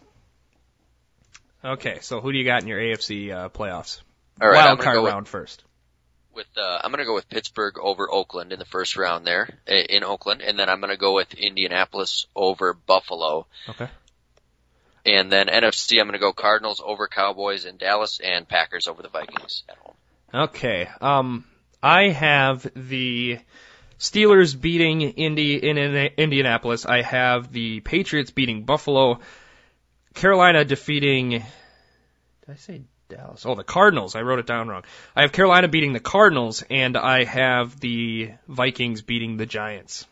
Okay, so who do you got in your AFC uh, playoffs? All right, Wild card round first. With uh, I'm going to go with Pittsburgh over Oakland in the first round there in Oakland, and then I'm going to go with Indianapolis over Buffalo. Okay. And then NFC, I'm going to go Cardinals over Cowboys in Dallas, and Packers over the Vikings at home. Okay. Um, I have the Steelers beating Indy in Indianapolis. I have the Patriots beating Buffalo. Carolina defeating. Did I say Dallas? Oh, the Cardinals. I wrote it down wrong. I have Carolina beating the Cardinals, and I have the Vikings beating the Giants.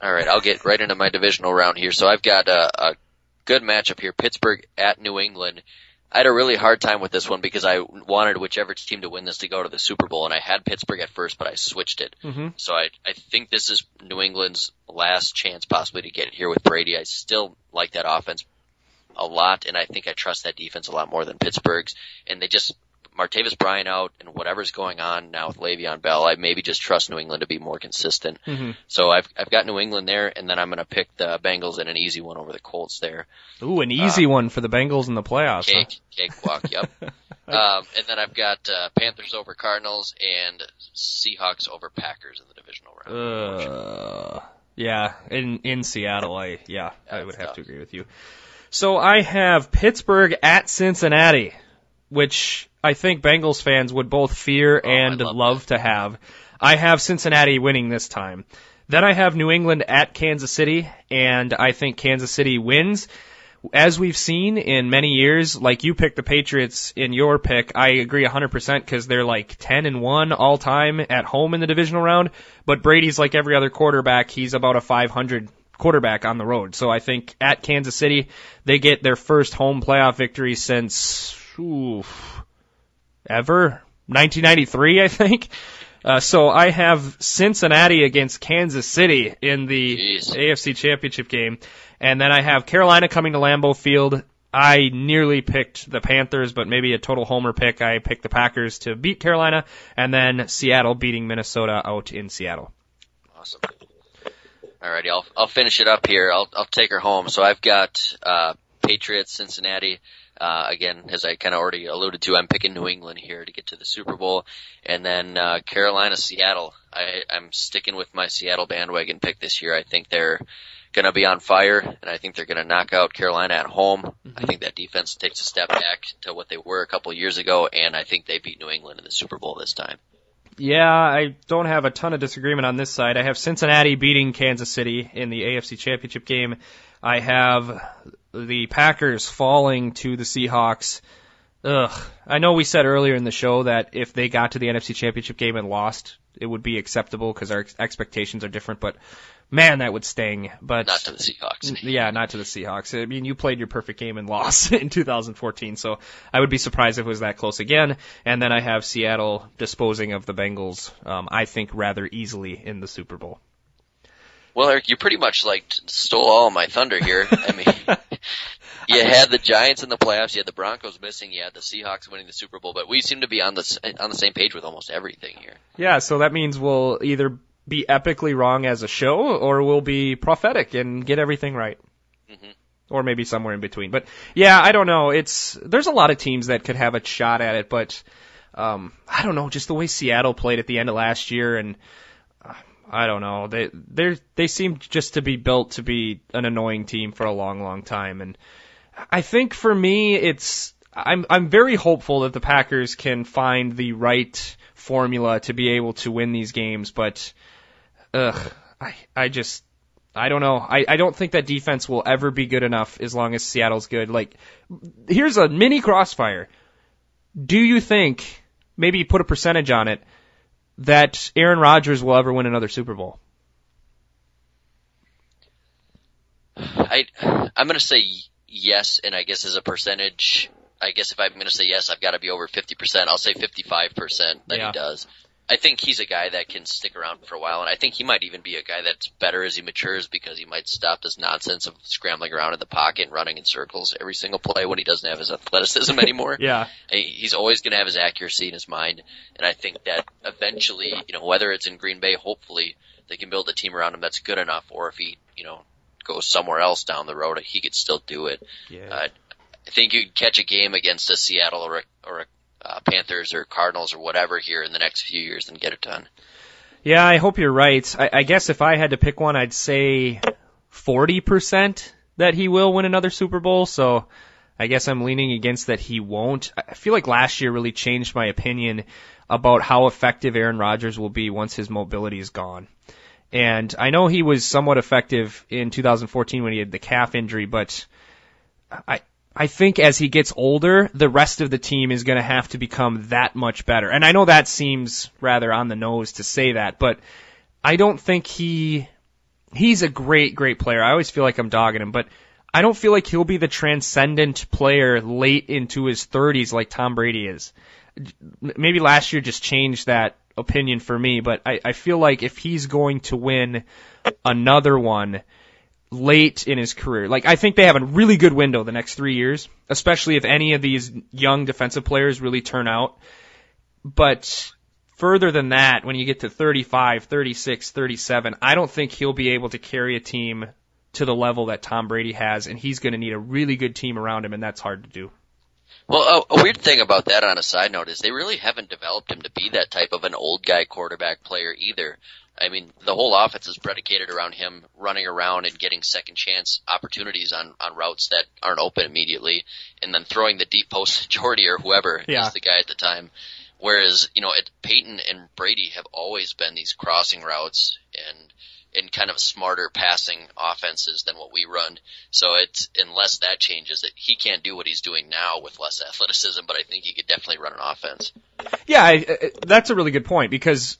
All right, I'll get right into my divisional round here. So I've got a, a good matchup here: Pittsburgh at New England. I had a really hard time with this one because I wanted whichever team to win this to go to the Super Bowl, and I had Pittsburgh at first, but I switched it. Mm-hmm. So I I think this is New England's last chance possibly to get here with Brady. I still like that offense a lot, and I think I trust that defense a lot more than Pittsburgh's. And they just Martavis Bryant out and whatever's going on now with Le'Veon Bell, I maybe just trust New England to be more consistent. Mm-hmm. So I've I've got New England there, and then I'm going to pick the Bengals in an easy one over the Colts there. Ooh, an easy uh, one for the Bengals in the playoffs. Cake, huh? cakewalk. Yep. um, and then I've got uh, Panthers over Cardinals and Seahawks over Packers in the divisional round. Uh, yeah, in in Seattle, I yeah, I would have tough. to agree with you. So I have Pittsburgh at Cincinnati, which I think Bengals fans would both fear oh, and love, love to have. I have Cincinnati winning this time. Then I have New England at Kansas City, and I think Kansas City wins. As we've seen in many years, like you picked the Patriots in your pick, I agree 100% because they're like 10 and 1 all time at home in the divisional round. But Brady's like every other quarterback, he's about a 500 quarterback on the road. So I think at Kansas City, they get their first home playoff victory since, oof, ever. 1993, I think. Uh, so I have Cincinnati against Kansas City in the Jeez. AFC Championship game, and then I have Carolina coming to Lambeau Field. I nearly picked the Panthers, but maybe a total homer pick. I picked the Packers to beat Carolina, and then Seattle beating Minnesota out in Seattle. Awesome. Alrighty, I'll I'll finish it up here. I'll I'll take her home. So I've got uh, Patriots, Cincinnati. Uh, again, as I kind of already alluded to, I'm picking New England here to get to the Super Bowl, and then uh, Carolina, Seattle. I, I'm sticking with my Seattle bandwagon pick this year. I think they're going to be on fire, and I think they're going to knock out Carolina at home. Mm-hmm. I think that defense takes a step back to what they were a couple years ago, and I think they beat New England in the Super Bowl this time. Yeah, I don't have a ton of disagreement on this side. I have Cincinnati beating Kansas City in the AFC Championship game. I have the Packers falling to the Seahawks. Ugh. I know we said earlier in the show that if they got to the NFC Championship game and lost, it would be acceptable because our expectations are different, but man, that would sting. But not to the Seahawks. Yeah, not to the Seahawks. I mean, you played your perfect game and lost in 2014, so I would be surprised if it was that close again. And then I have Seattle disposing of the Bengals, um, I think rather easily in the Super Bowl. Well, Eric, you pretty much like stole all my thunder here. I mean, you had the Giants in the playoffs, you had the Broncos missing, you had the Seahawks winning the Super Bowl, but we seem to be on the on the same page with almost everything here. Yeah, so that means we'll either be epically wrong as a show, or we'll be prophetic and get everything right. Mm-hmm. Or maybe somewhere in between. But yeah, I don't know. It's there's a lot of teams that could have a shot at it, but um, I don't know. Just the way Seattle played at the end of last year, and uh, I don't know. They they they seem just to be built to be an annoying team for a long, long time. And I think for me, it's I'm I'm very hopeful that the Packers can find the right formula to be able to win these games, but ugh, I I just I don't know. I, I don't think that defense will ever be good enough as long as Seattle's good. Like, here's a mini crossfire. Do you think, maybe put a percentage on it, that Aaron Rodgers will ever win another Super Bowl? I I'm gonna say yes, and I guess as a percentage, I guess if I'm gonna say yes, I've got to be over fifty percent. I'll say fifty five percent that yeah. he does. I think he's a guy that can stick around for a while, and I think he might even be a guy that's better as he matures because he might stop this nonsense of scrambling around in the pocket and running in circles every single play when he doesn't have his athleticism anymore. yeah. He's always going to have his accuracy in his mind, and I think that eventually, you know, whether it's in Green Bay, hopefully they can build a team around him that's good enough, or if he, you know, goes somewhere else down the road, he could still do it. Yeah. Uh, I think you'd catch a game against a Seattle or a, or a uh, Panthers or Cardinals or whatever here in the next few years and get it done. Yeah, I hope you're right. I, I guess if I had to pick one, I'd say 40% that he will win another Super Bowl. So I guess I'm leaning against that he won't. I feel like last year really changed my opinion about how effective Aaron Rodgers will be once his mobility is gone. And I know he was somewhat effective in 2014 when he had the calf injury, but I, I think as he gets older, the rest of the team is going to have to become that much better. And I know that seems rather on the nose to say that, but I don't think he, he's a great, great player. I always feel like I'm dogging him, but I don't feel like he'll be the transcendent player late into his 30s like Tom Brady is. Maybe last year just changed that opinion for me, but I, I feel like if he's going to win another one, late in his career. Like I think they have a really good window the next three years, especially if any of these young defensive players really turn out. But further than that, when you get to 35, 36, 37, I don't think he'll be able to carry a team to the level that Tom Brady has, and he's going to need a really good team around him, and that's hard to do. Well, a, a weird thing about that on a side note is they really haven't developed him to be that type of an old guy quarterback player either. I mean, the whole offense is predicated around him running around and getting second chance opportunities on, on routes that aren't open immediately and then throwing the deep post to Jordy or whoever yeah. is the guy at the time. Whereas, you know, it, Peyton and Brady have always been these crossing routes and, and kind of smarter passing offenses than what we run. So it's, unless that changes, that he can't do what he's doing now with less athleticism, but I think he could definitely run an offense. Yeah, I, that's a really good point because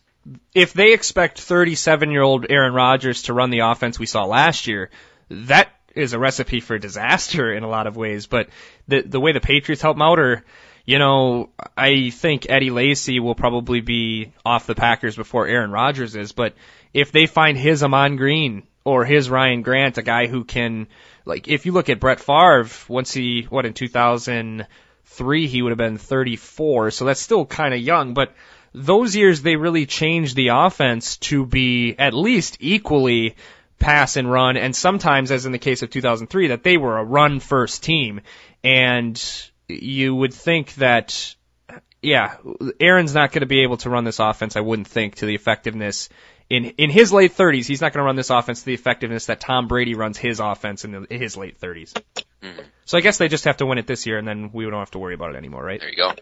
if they expect 37 year old Aaron Rodgers to run the offense we saw last year, that is a recipe for disaster in a lot of ways. But the the way the Patriots help him out, or you know, I think Eddie Lacy will probably be off the Packers before Aaron Rodgers is. But if they find his Ahman Green or his Ryan Grant, a guy who can, like, if you look at Brett Favre, once he what in 2003 he would have been 34, so that's still kind of young, but those years they really changed the offense to be at least equally pass and run, and sometimes, as in the case of 2003, that they were a run first team. And you would think that, yeah, Aaron's not going to be able to run this offense, I wouldn't think, to the effectiveness in in his late 30s. He's not going to run this offense to the effectiveness that Tom Brady runs his offense in, the, in his late 30s. Mm-hmm. So I guess they just have to win it this year, and then we don't have to worry about it anymore, right? There you go.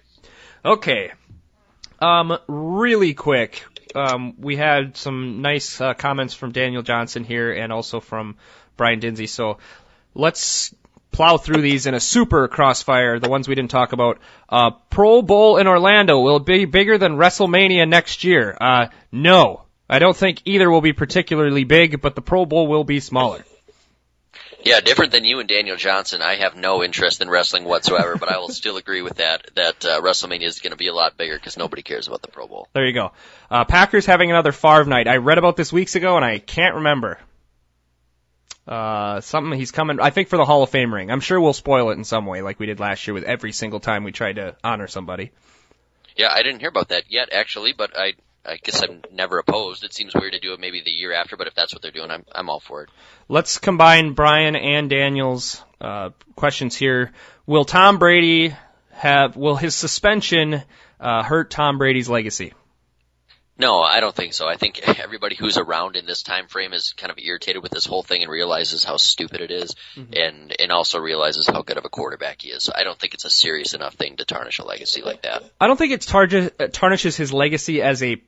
Okay, um, really quick, um, we had some nice uh, comments from Daniel Johnson here and also from Brian Dinsey. So let's plow through these in a super crossfire. The ones we didn't talk about. Uh, Pro Bowl in Orlando will be bigger than WrestleMania next year. Uh, no, I don't think either will be particularly big, but the Pro Bowl will be smaller. Yeah, different than you and Daniel Johnson. I have no interest in wrestling whatsoever, but I will still agree with that. That uh, WrestleMania is going to be a lot bigger because nobody cares about the Pro Bowl. There you go. Uh, Packers having another Favre night. I read about this weeks ago and I can't remember. Uh, something he's coming. I think for the Hall of Fame ring. I'm sure we'll spoil it in some way, like we did last year with every single time we tried to honor somebody. Yeah, I didn't hear about that yet, actually, but I I guess I'm never opposed. It seems weird to do it maybe the year after, but if that's what they're doing, I'm I'm all for it. Let's combine Brian and Daniel's uh, questions here. Will Tom Brady have? Will his suspension uh, hurt Tom Brady's legacy? No, I don't think so. I think everybody who's around in this time frame is kind of irritated with this whole thing and realizes how stupid it is mm-hmm. and and also realizes how good of a quarterback he is. So I don't think it's a serious enough thing to tarnish a legacy like that. I don't think it tarnishes his legacy as a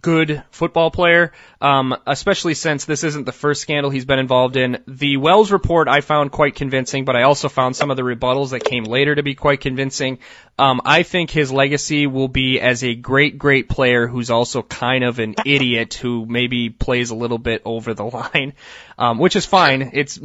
good football player, um, especially since this isn't the first scandal he's been involved in. The Wells report I found quite convincing, but I also found some of the rebuttals that came later to be quite convincing. Um, I think his legacy will be as a great, great player who's also kind of an idiot who maybe plays a little bit over the line, um, which is fine. It's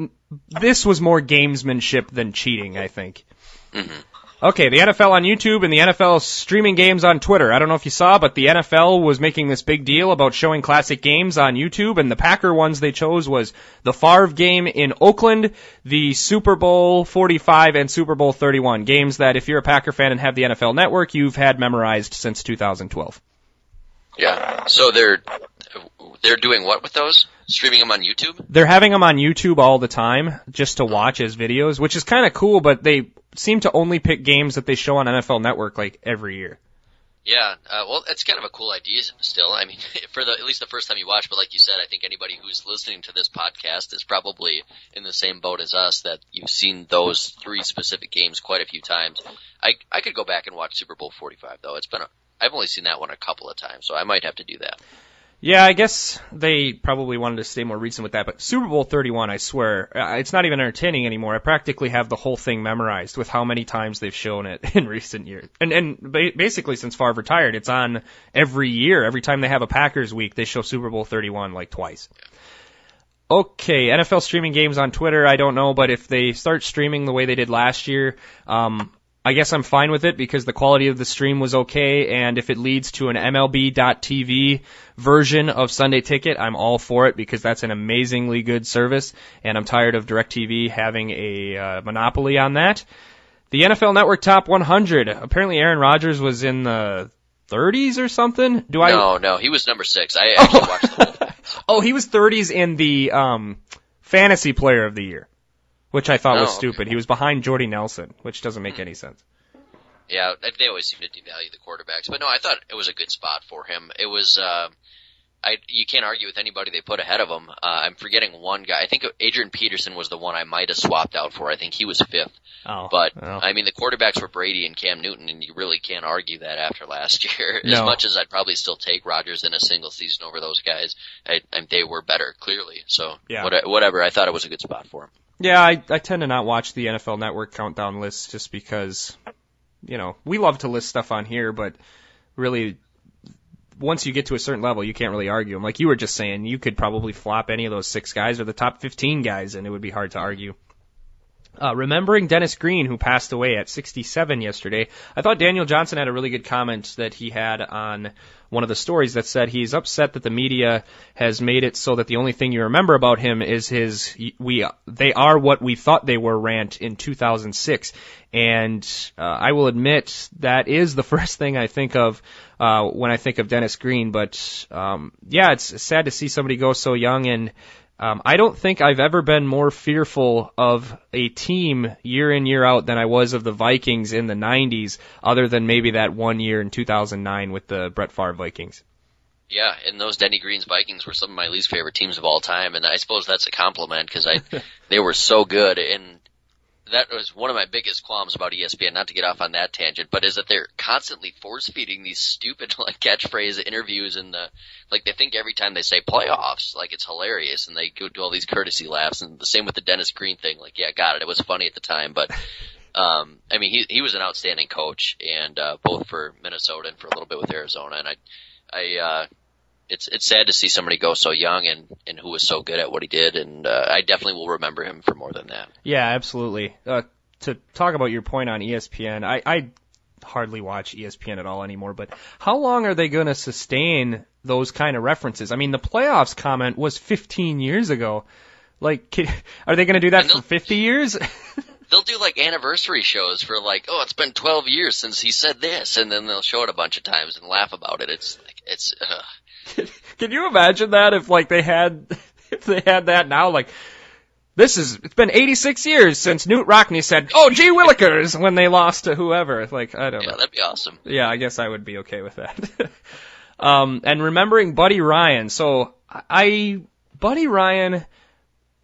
this was more gamesmanship than cheating, I think. Mm-hmm. Okay, the NFL on YouTube and the NFL streaming games on Twitter. I don't know if you saw, but the NFL was making this big deal about showing classic games on YouTube, and the Packer ones they chose was the Favre game in Oakland, the Super Bowl 45 and Super Bowl 31. Games that if you're a Packer fan and have the NFL network, you've had memorized since 2012. Yeah. So they're they're doing what with those? Streaming them on YouTube? They're having them on YouTube all the time just to watch as videos, which is kind of cool, but they seem to only pick games that they show on NFL Network like every year. Yeah, uh, well, it's kind of a cool idea still. I mean, for the, at least the first time you watch, but like you said, I think anybody who's listening to this podcast is probably in the same boat as us that you've seen those three specific games quite a few times. I, I could go back and watch Super Bowl 45 though. It's been a, I've only seen that one a couple of times, so I might have to do that. Yeah, I guess they probably wanted to stay more recent with that, but Super Bowl 31, I swear, uh, it's not even entertaining anymore. I practically have the whole thing memorized with how many times they've shown it in recent years. And and basically since Favre retired, it's on every year. Every time they have a Packers week, they show Super Bowl 31 like twice. Okay, NFL streaming games on Twitter, I don't know, but if they start streaming the way they did last year, um, I guess I'm fine with it because the quality of the stream was okay, and if it leads to an MLB.TV version of Sunday Ticket, I'm all for it because that's an amazingly good service, and I'm tired of DirecTV having a uh, monopoly on that. The NFL Network Top 100. Apparently, Aaron Rodgers was in the 30s or something. Do I? No, no, he was number six. I actually oh. watched the whole. oh, he was 30s in the um, Fantasy Player of the Year which I thought was oh, stupid. Okay. He was behind Jordy Nelson, which doesn't make any sense. Yeah, they always seem to devalue the quarterbacks, but no, I thought it was a good spot for him. It was, uh, I you can't argue with anybody they put ahead of him. Uh, I'm forgetting one guy. I think Adrian Peterson was the one I might have swapped out for. I think he was fifth. Oh, but oh. I mean, the quarterbacks were Brady and Cam Newton, and you really can't argue that after last year. No. As much as I'd probably still take Rodgers in a single season over those guys, I, I, they were better clearly. So yeah. whatever, I thought it was a good spot for him. Yeah, I, I tend to not watch the NFL Network countdown lists just because, you know, we love to list stuff on here, but really, once you get to a certain level, you can't really argue them. Like you were just saying, you could probably flop any of those six guys or the top 15 guys, and it would be hard to argue. Uh, remembering Dennis Green, who passed away at 67 yesterday, I thought Daniel Johnson had a really good comment that he had on one of the stories that said he's upset that the media has made it so that the only thing you remember about him is his we they are what we thought they were rant in 2006 and uh, I will admit that is the first thing I think of uh, when I think of Dennis Green. But um, yeah it's sad to see somebody go so young and um, I don't think I've ever been more fearful of a team year in year out than I was of the Vikings in the 90s, other than maybe that one year in 2009 with the Brett Favre Vikings. Yeah, and those Denny Green's Vikings were some of my least favorite teams of all time, and I suppose that's a compliment because I they were so good. And that was one of my biggest qualms about ESPN, not to get off on that tangent, but is that they're constantly force feeding these stupid like catchphrase interviews and the like they think every time they say playoffs, like it's hilarious and they go do all these courtesy laughs and the same with the Dennis Green thing, like, yeah, got it, it was funny at the time, but um I mean he he was an outstanding coach and uh both for Minnesota and for a little bit with Arizona and I I uh it's it's sad to see somebody go so young and and who was so good at what he did, and uh, I definitely will remember him for more than that. Yeah, absolutely. Uh, to talk about your point on ESPN, I, I hardly watch ESPN at all anymore. But how long are they going to sustain those kind of references? I mean, the playoffs comment was 15 years ago. Like, are they going to do that for 50 years? they'll do like anniversary shows for like, oh, it's been 12 years since he said this, and then they'll show it a bunch of times and laugh about it. It's like it's. Uh, Can you imagine that if like they had if they had that now like this is it's been 86 years since Knute Rockne said, "Oh, gee willikers," when they lost to whoever. Like I don't yeah, know. that'd be awesome. Yeah, I guess I would be okay with that. um, and remembering Buddy Ryan. So I Buddy Ryan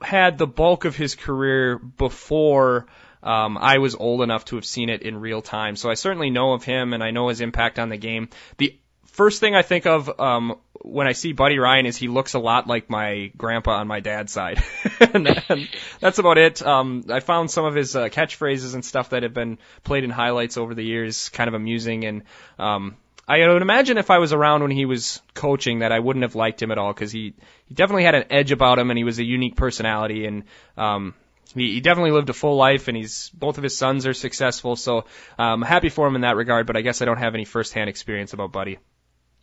had the bulk of his career before um, I was old enough to have seen it in real time. So I certainly know of him and I know his impact on the game. The first thing I think of um, when I see Buddy Ryan is he looks a lot like my grandpa on my dad's side. and, and that's about it. Um, I found some of his uh, catchphrases and stuff that have been played in highlights over the years kind of amusing. And um, I would imagine if I was around when he was coaching that I wouldn't have liked him at all because he, he definitely had an edge about him and he was a unique personality. And um, he, he definitely lived a full life, and he's both of his sons are successful. So um, happy for him in that regard. But I guess I don't have any firsthand experience about Buddy.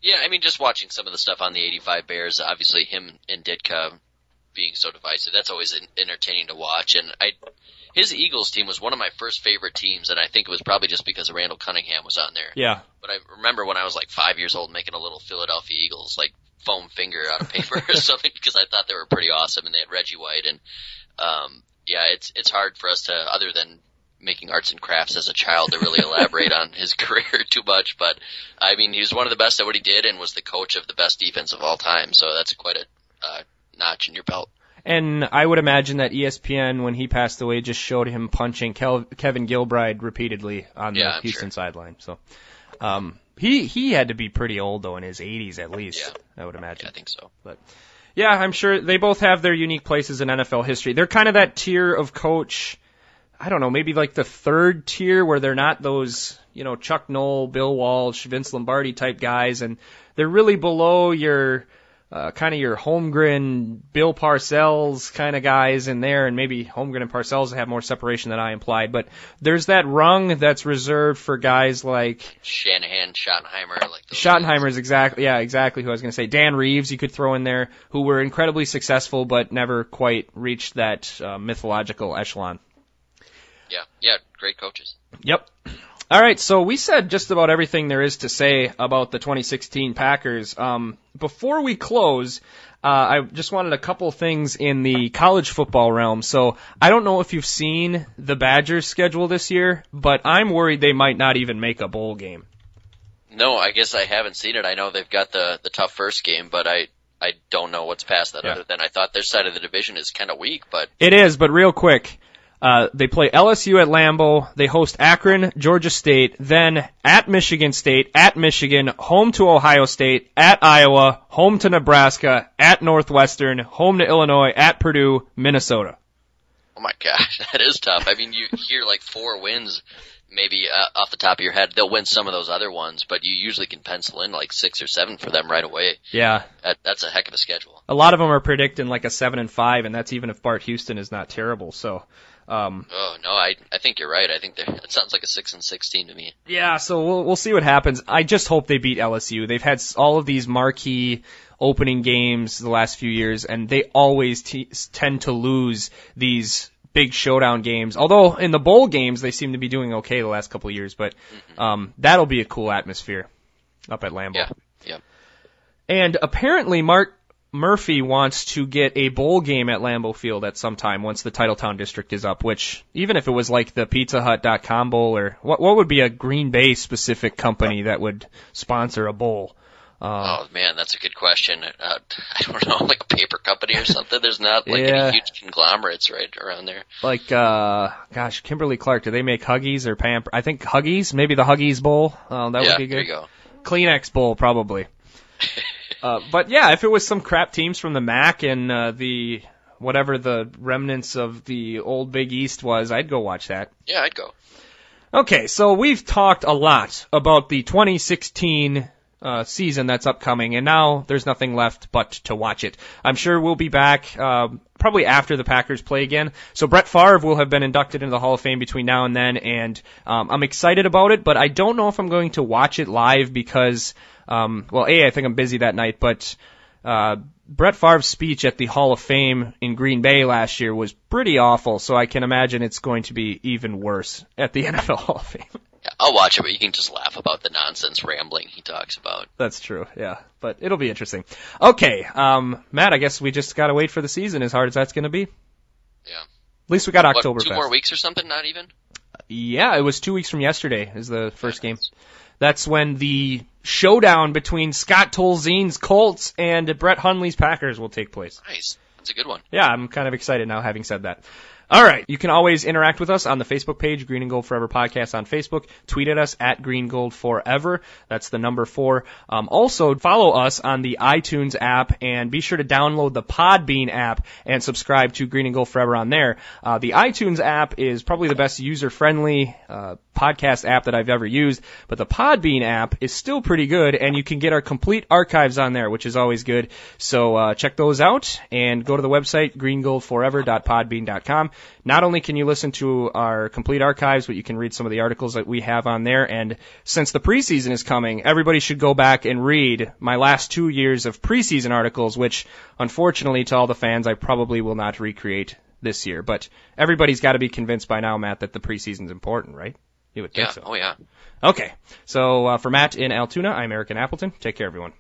Yeah, I mean, just watching some of the stuff on the '85 Bears, obviously him and Ditka being so divisive, that's always entertaining to watch. And I, his Eagles team was one of my first favorite teams, and I think it was probably just because Randall Cunningham was on there. Yeah. But I remember when I was like five years old making a little Philadelphia Eagles like foam finger out of paper or something because I thought they were pretty awesome, and they had Reggie White, and um, yeah, it's it's hard for us to other than making arts and crafts as a child to really elaborate on his career too much, but I mean, he was one of the best at what he did and was the coach of the best defense of all time. So that's quite a uh, notch in your belt. And I would imagine that ESPN, when he passed away, just showed him punching Kel- Kevin Gilbride repeatedly on the yeah, Houston sure. sideline. So, um, he he had to be pretty old though, in his 80s at least. Yeah. I would imagine. Yeah, I think so. But yeah, I'm sure they both have their unique places in NFL history. They're kind of that tier of coach. I don't know, maybe like the third tier where they're not those, you know, Chuck Noll, Bill Walsh, Vince Lombardi type guys, and they're really below your uh, kind of your Holmgren, Bill Parcells kind of guys in there, and maybe Holmgren and Parcells have more separation than I implied. But there's that rung that's reserved for guys like Shanahan, Schottenheimer, like Schottenheimer is exactly yeah exactly who I was going to say. Dan Reeves you could throw in there, who were incredibly successful but never quite reached that uh, mythological echelon. Yeah, yeah, great coaches. Yep. All right, so we said just about everything there is to say about the 2016 Packers. Um, before we close, uh, I just wanted a couple things in the college football realm. So I don't know if you've seen the Badgers' schedule this year, but I'm worried they might not even make a bowl game. No, I guess I haven't seen it. I know they've got the the tough first game, but I I don't know what's past that Yeah. other than I thought their side of the division is kind of weak, but It is, but real quick. Uh, they play LSU at Lambeau. They host Akron, Georgia State, then at Michigan State, at Michigan, home to Ohio State, at Iowa, home to Nebraska, at Northwestern, home to Illinois, at Purdue, Minnesota. oh my gosh, that is tough. I mean, you hear like four wins maybe uh, off the top of your head. They'll win some of those other ones, but you usually can pencil in like six or seven for them right away. Yeah, That, that's a heck of a schedule. a lot of them are predicting like a seven and five, and that's even if Bart Houston is not terrible. So, um, Oh no, I I think you're right. I think it sounds like a six and sixteen to me. Yeah, so we'll we'll see what happens. I just hope they beat LSU. They've had all of these marquee opening games the last few years, and they always t- tend to lose these big showdown games. Although in the bowl games they seem to be doing okay the last couple of years, but um, that'll be a cool atmosphere up at Lambeau. Yeah, yeah. And apparently Mark Murphy wants to get a bowl game at Lambeau Field at some time once the Titletown district is up, which even if it was like the PizzaHut.com bowl or what what would be a Green Bay specific company that would sponsor a bowl? Um, Oh man, that's a good question. Uh, I don't know, like a paper company or something. There's not like Yeah. any huge conglomerates right around there. like uh gosh, Kimberly Clark, do they make Huggies or Pamper? I think Huggies, maybe the Huggies bowl. Uh, that yeah, would be there good. you go. Kleenex bowl probably. uh, but yeah, if it was some crap teams from the MAC and uh, the whatever the remnants of the old Big East was, I'd go watch that. Yeah, I'd go. Okay, so we've talked a lot about the 2016 uh, season that's upcoming, and now there's nothing left but to watch it. I'm sure we'll be back uh, probably after the Packers play again. So Brett Favre will have been inducted into the Hall of Fame between now and then, and um, I'm excited about it, but I don't know if I'm going to watch it live because, um, well, a I think I'm busy that night, but uh, Brett Favre's speech at the Hall of Fame in Green Bay last year was pretty awful, so I can imagine it's going to be even worse at the NFL Hall of Fame. Yeah, I'll watch it, but you can just laugh about the nonsense rambling he talks about. That's true, yeah. But it'll be interesting. Okay, um, Matt, I guess we just gotta wait for the season as hard as that's gonna be. Yeah. At least we got October. What, two more weeks or something? Not even. Yeah, it was two weeks from yesterday is the first game. That's when the showdown between Scott Tolzien's Colts and Brett Hundley's Packers will take place. Nice. That's a good one. Yeah, I'm kind of excited now having said that. All right. You can always interact with us on the Facebook page, Green and Gold Forever Podcast on Facebook. Tweet at us at Green Gold Forever. That's the number four. Um, also, follow us on the iTunes app and be sure to download the Podbean app and subscribe to Green and Gold Forever on there. Uh, the iTunes app is probably the best user-friendly uh, podcast app that I've ever used, but the Podbean app is still pretty good, and you can get our complete archives on there, which is always good. So uh, check those out and go to the website greengoldforever.podbean.com. not only can you listen to our complete archives, but you can read some of the articles that we have on there. And since the preseason is coming, everybody should go back and read my last two years of preseason articles, which unfortunately to all the fans, I probably will not recreate this year. But everybody's got to be convinced by now, Matt, that the preseason's important, right? You would think yeah. so. Oh yeah. Okay. So uh, for Matt in Altoona, I'm Eric in Appleton. Take care, everyone.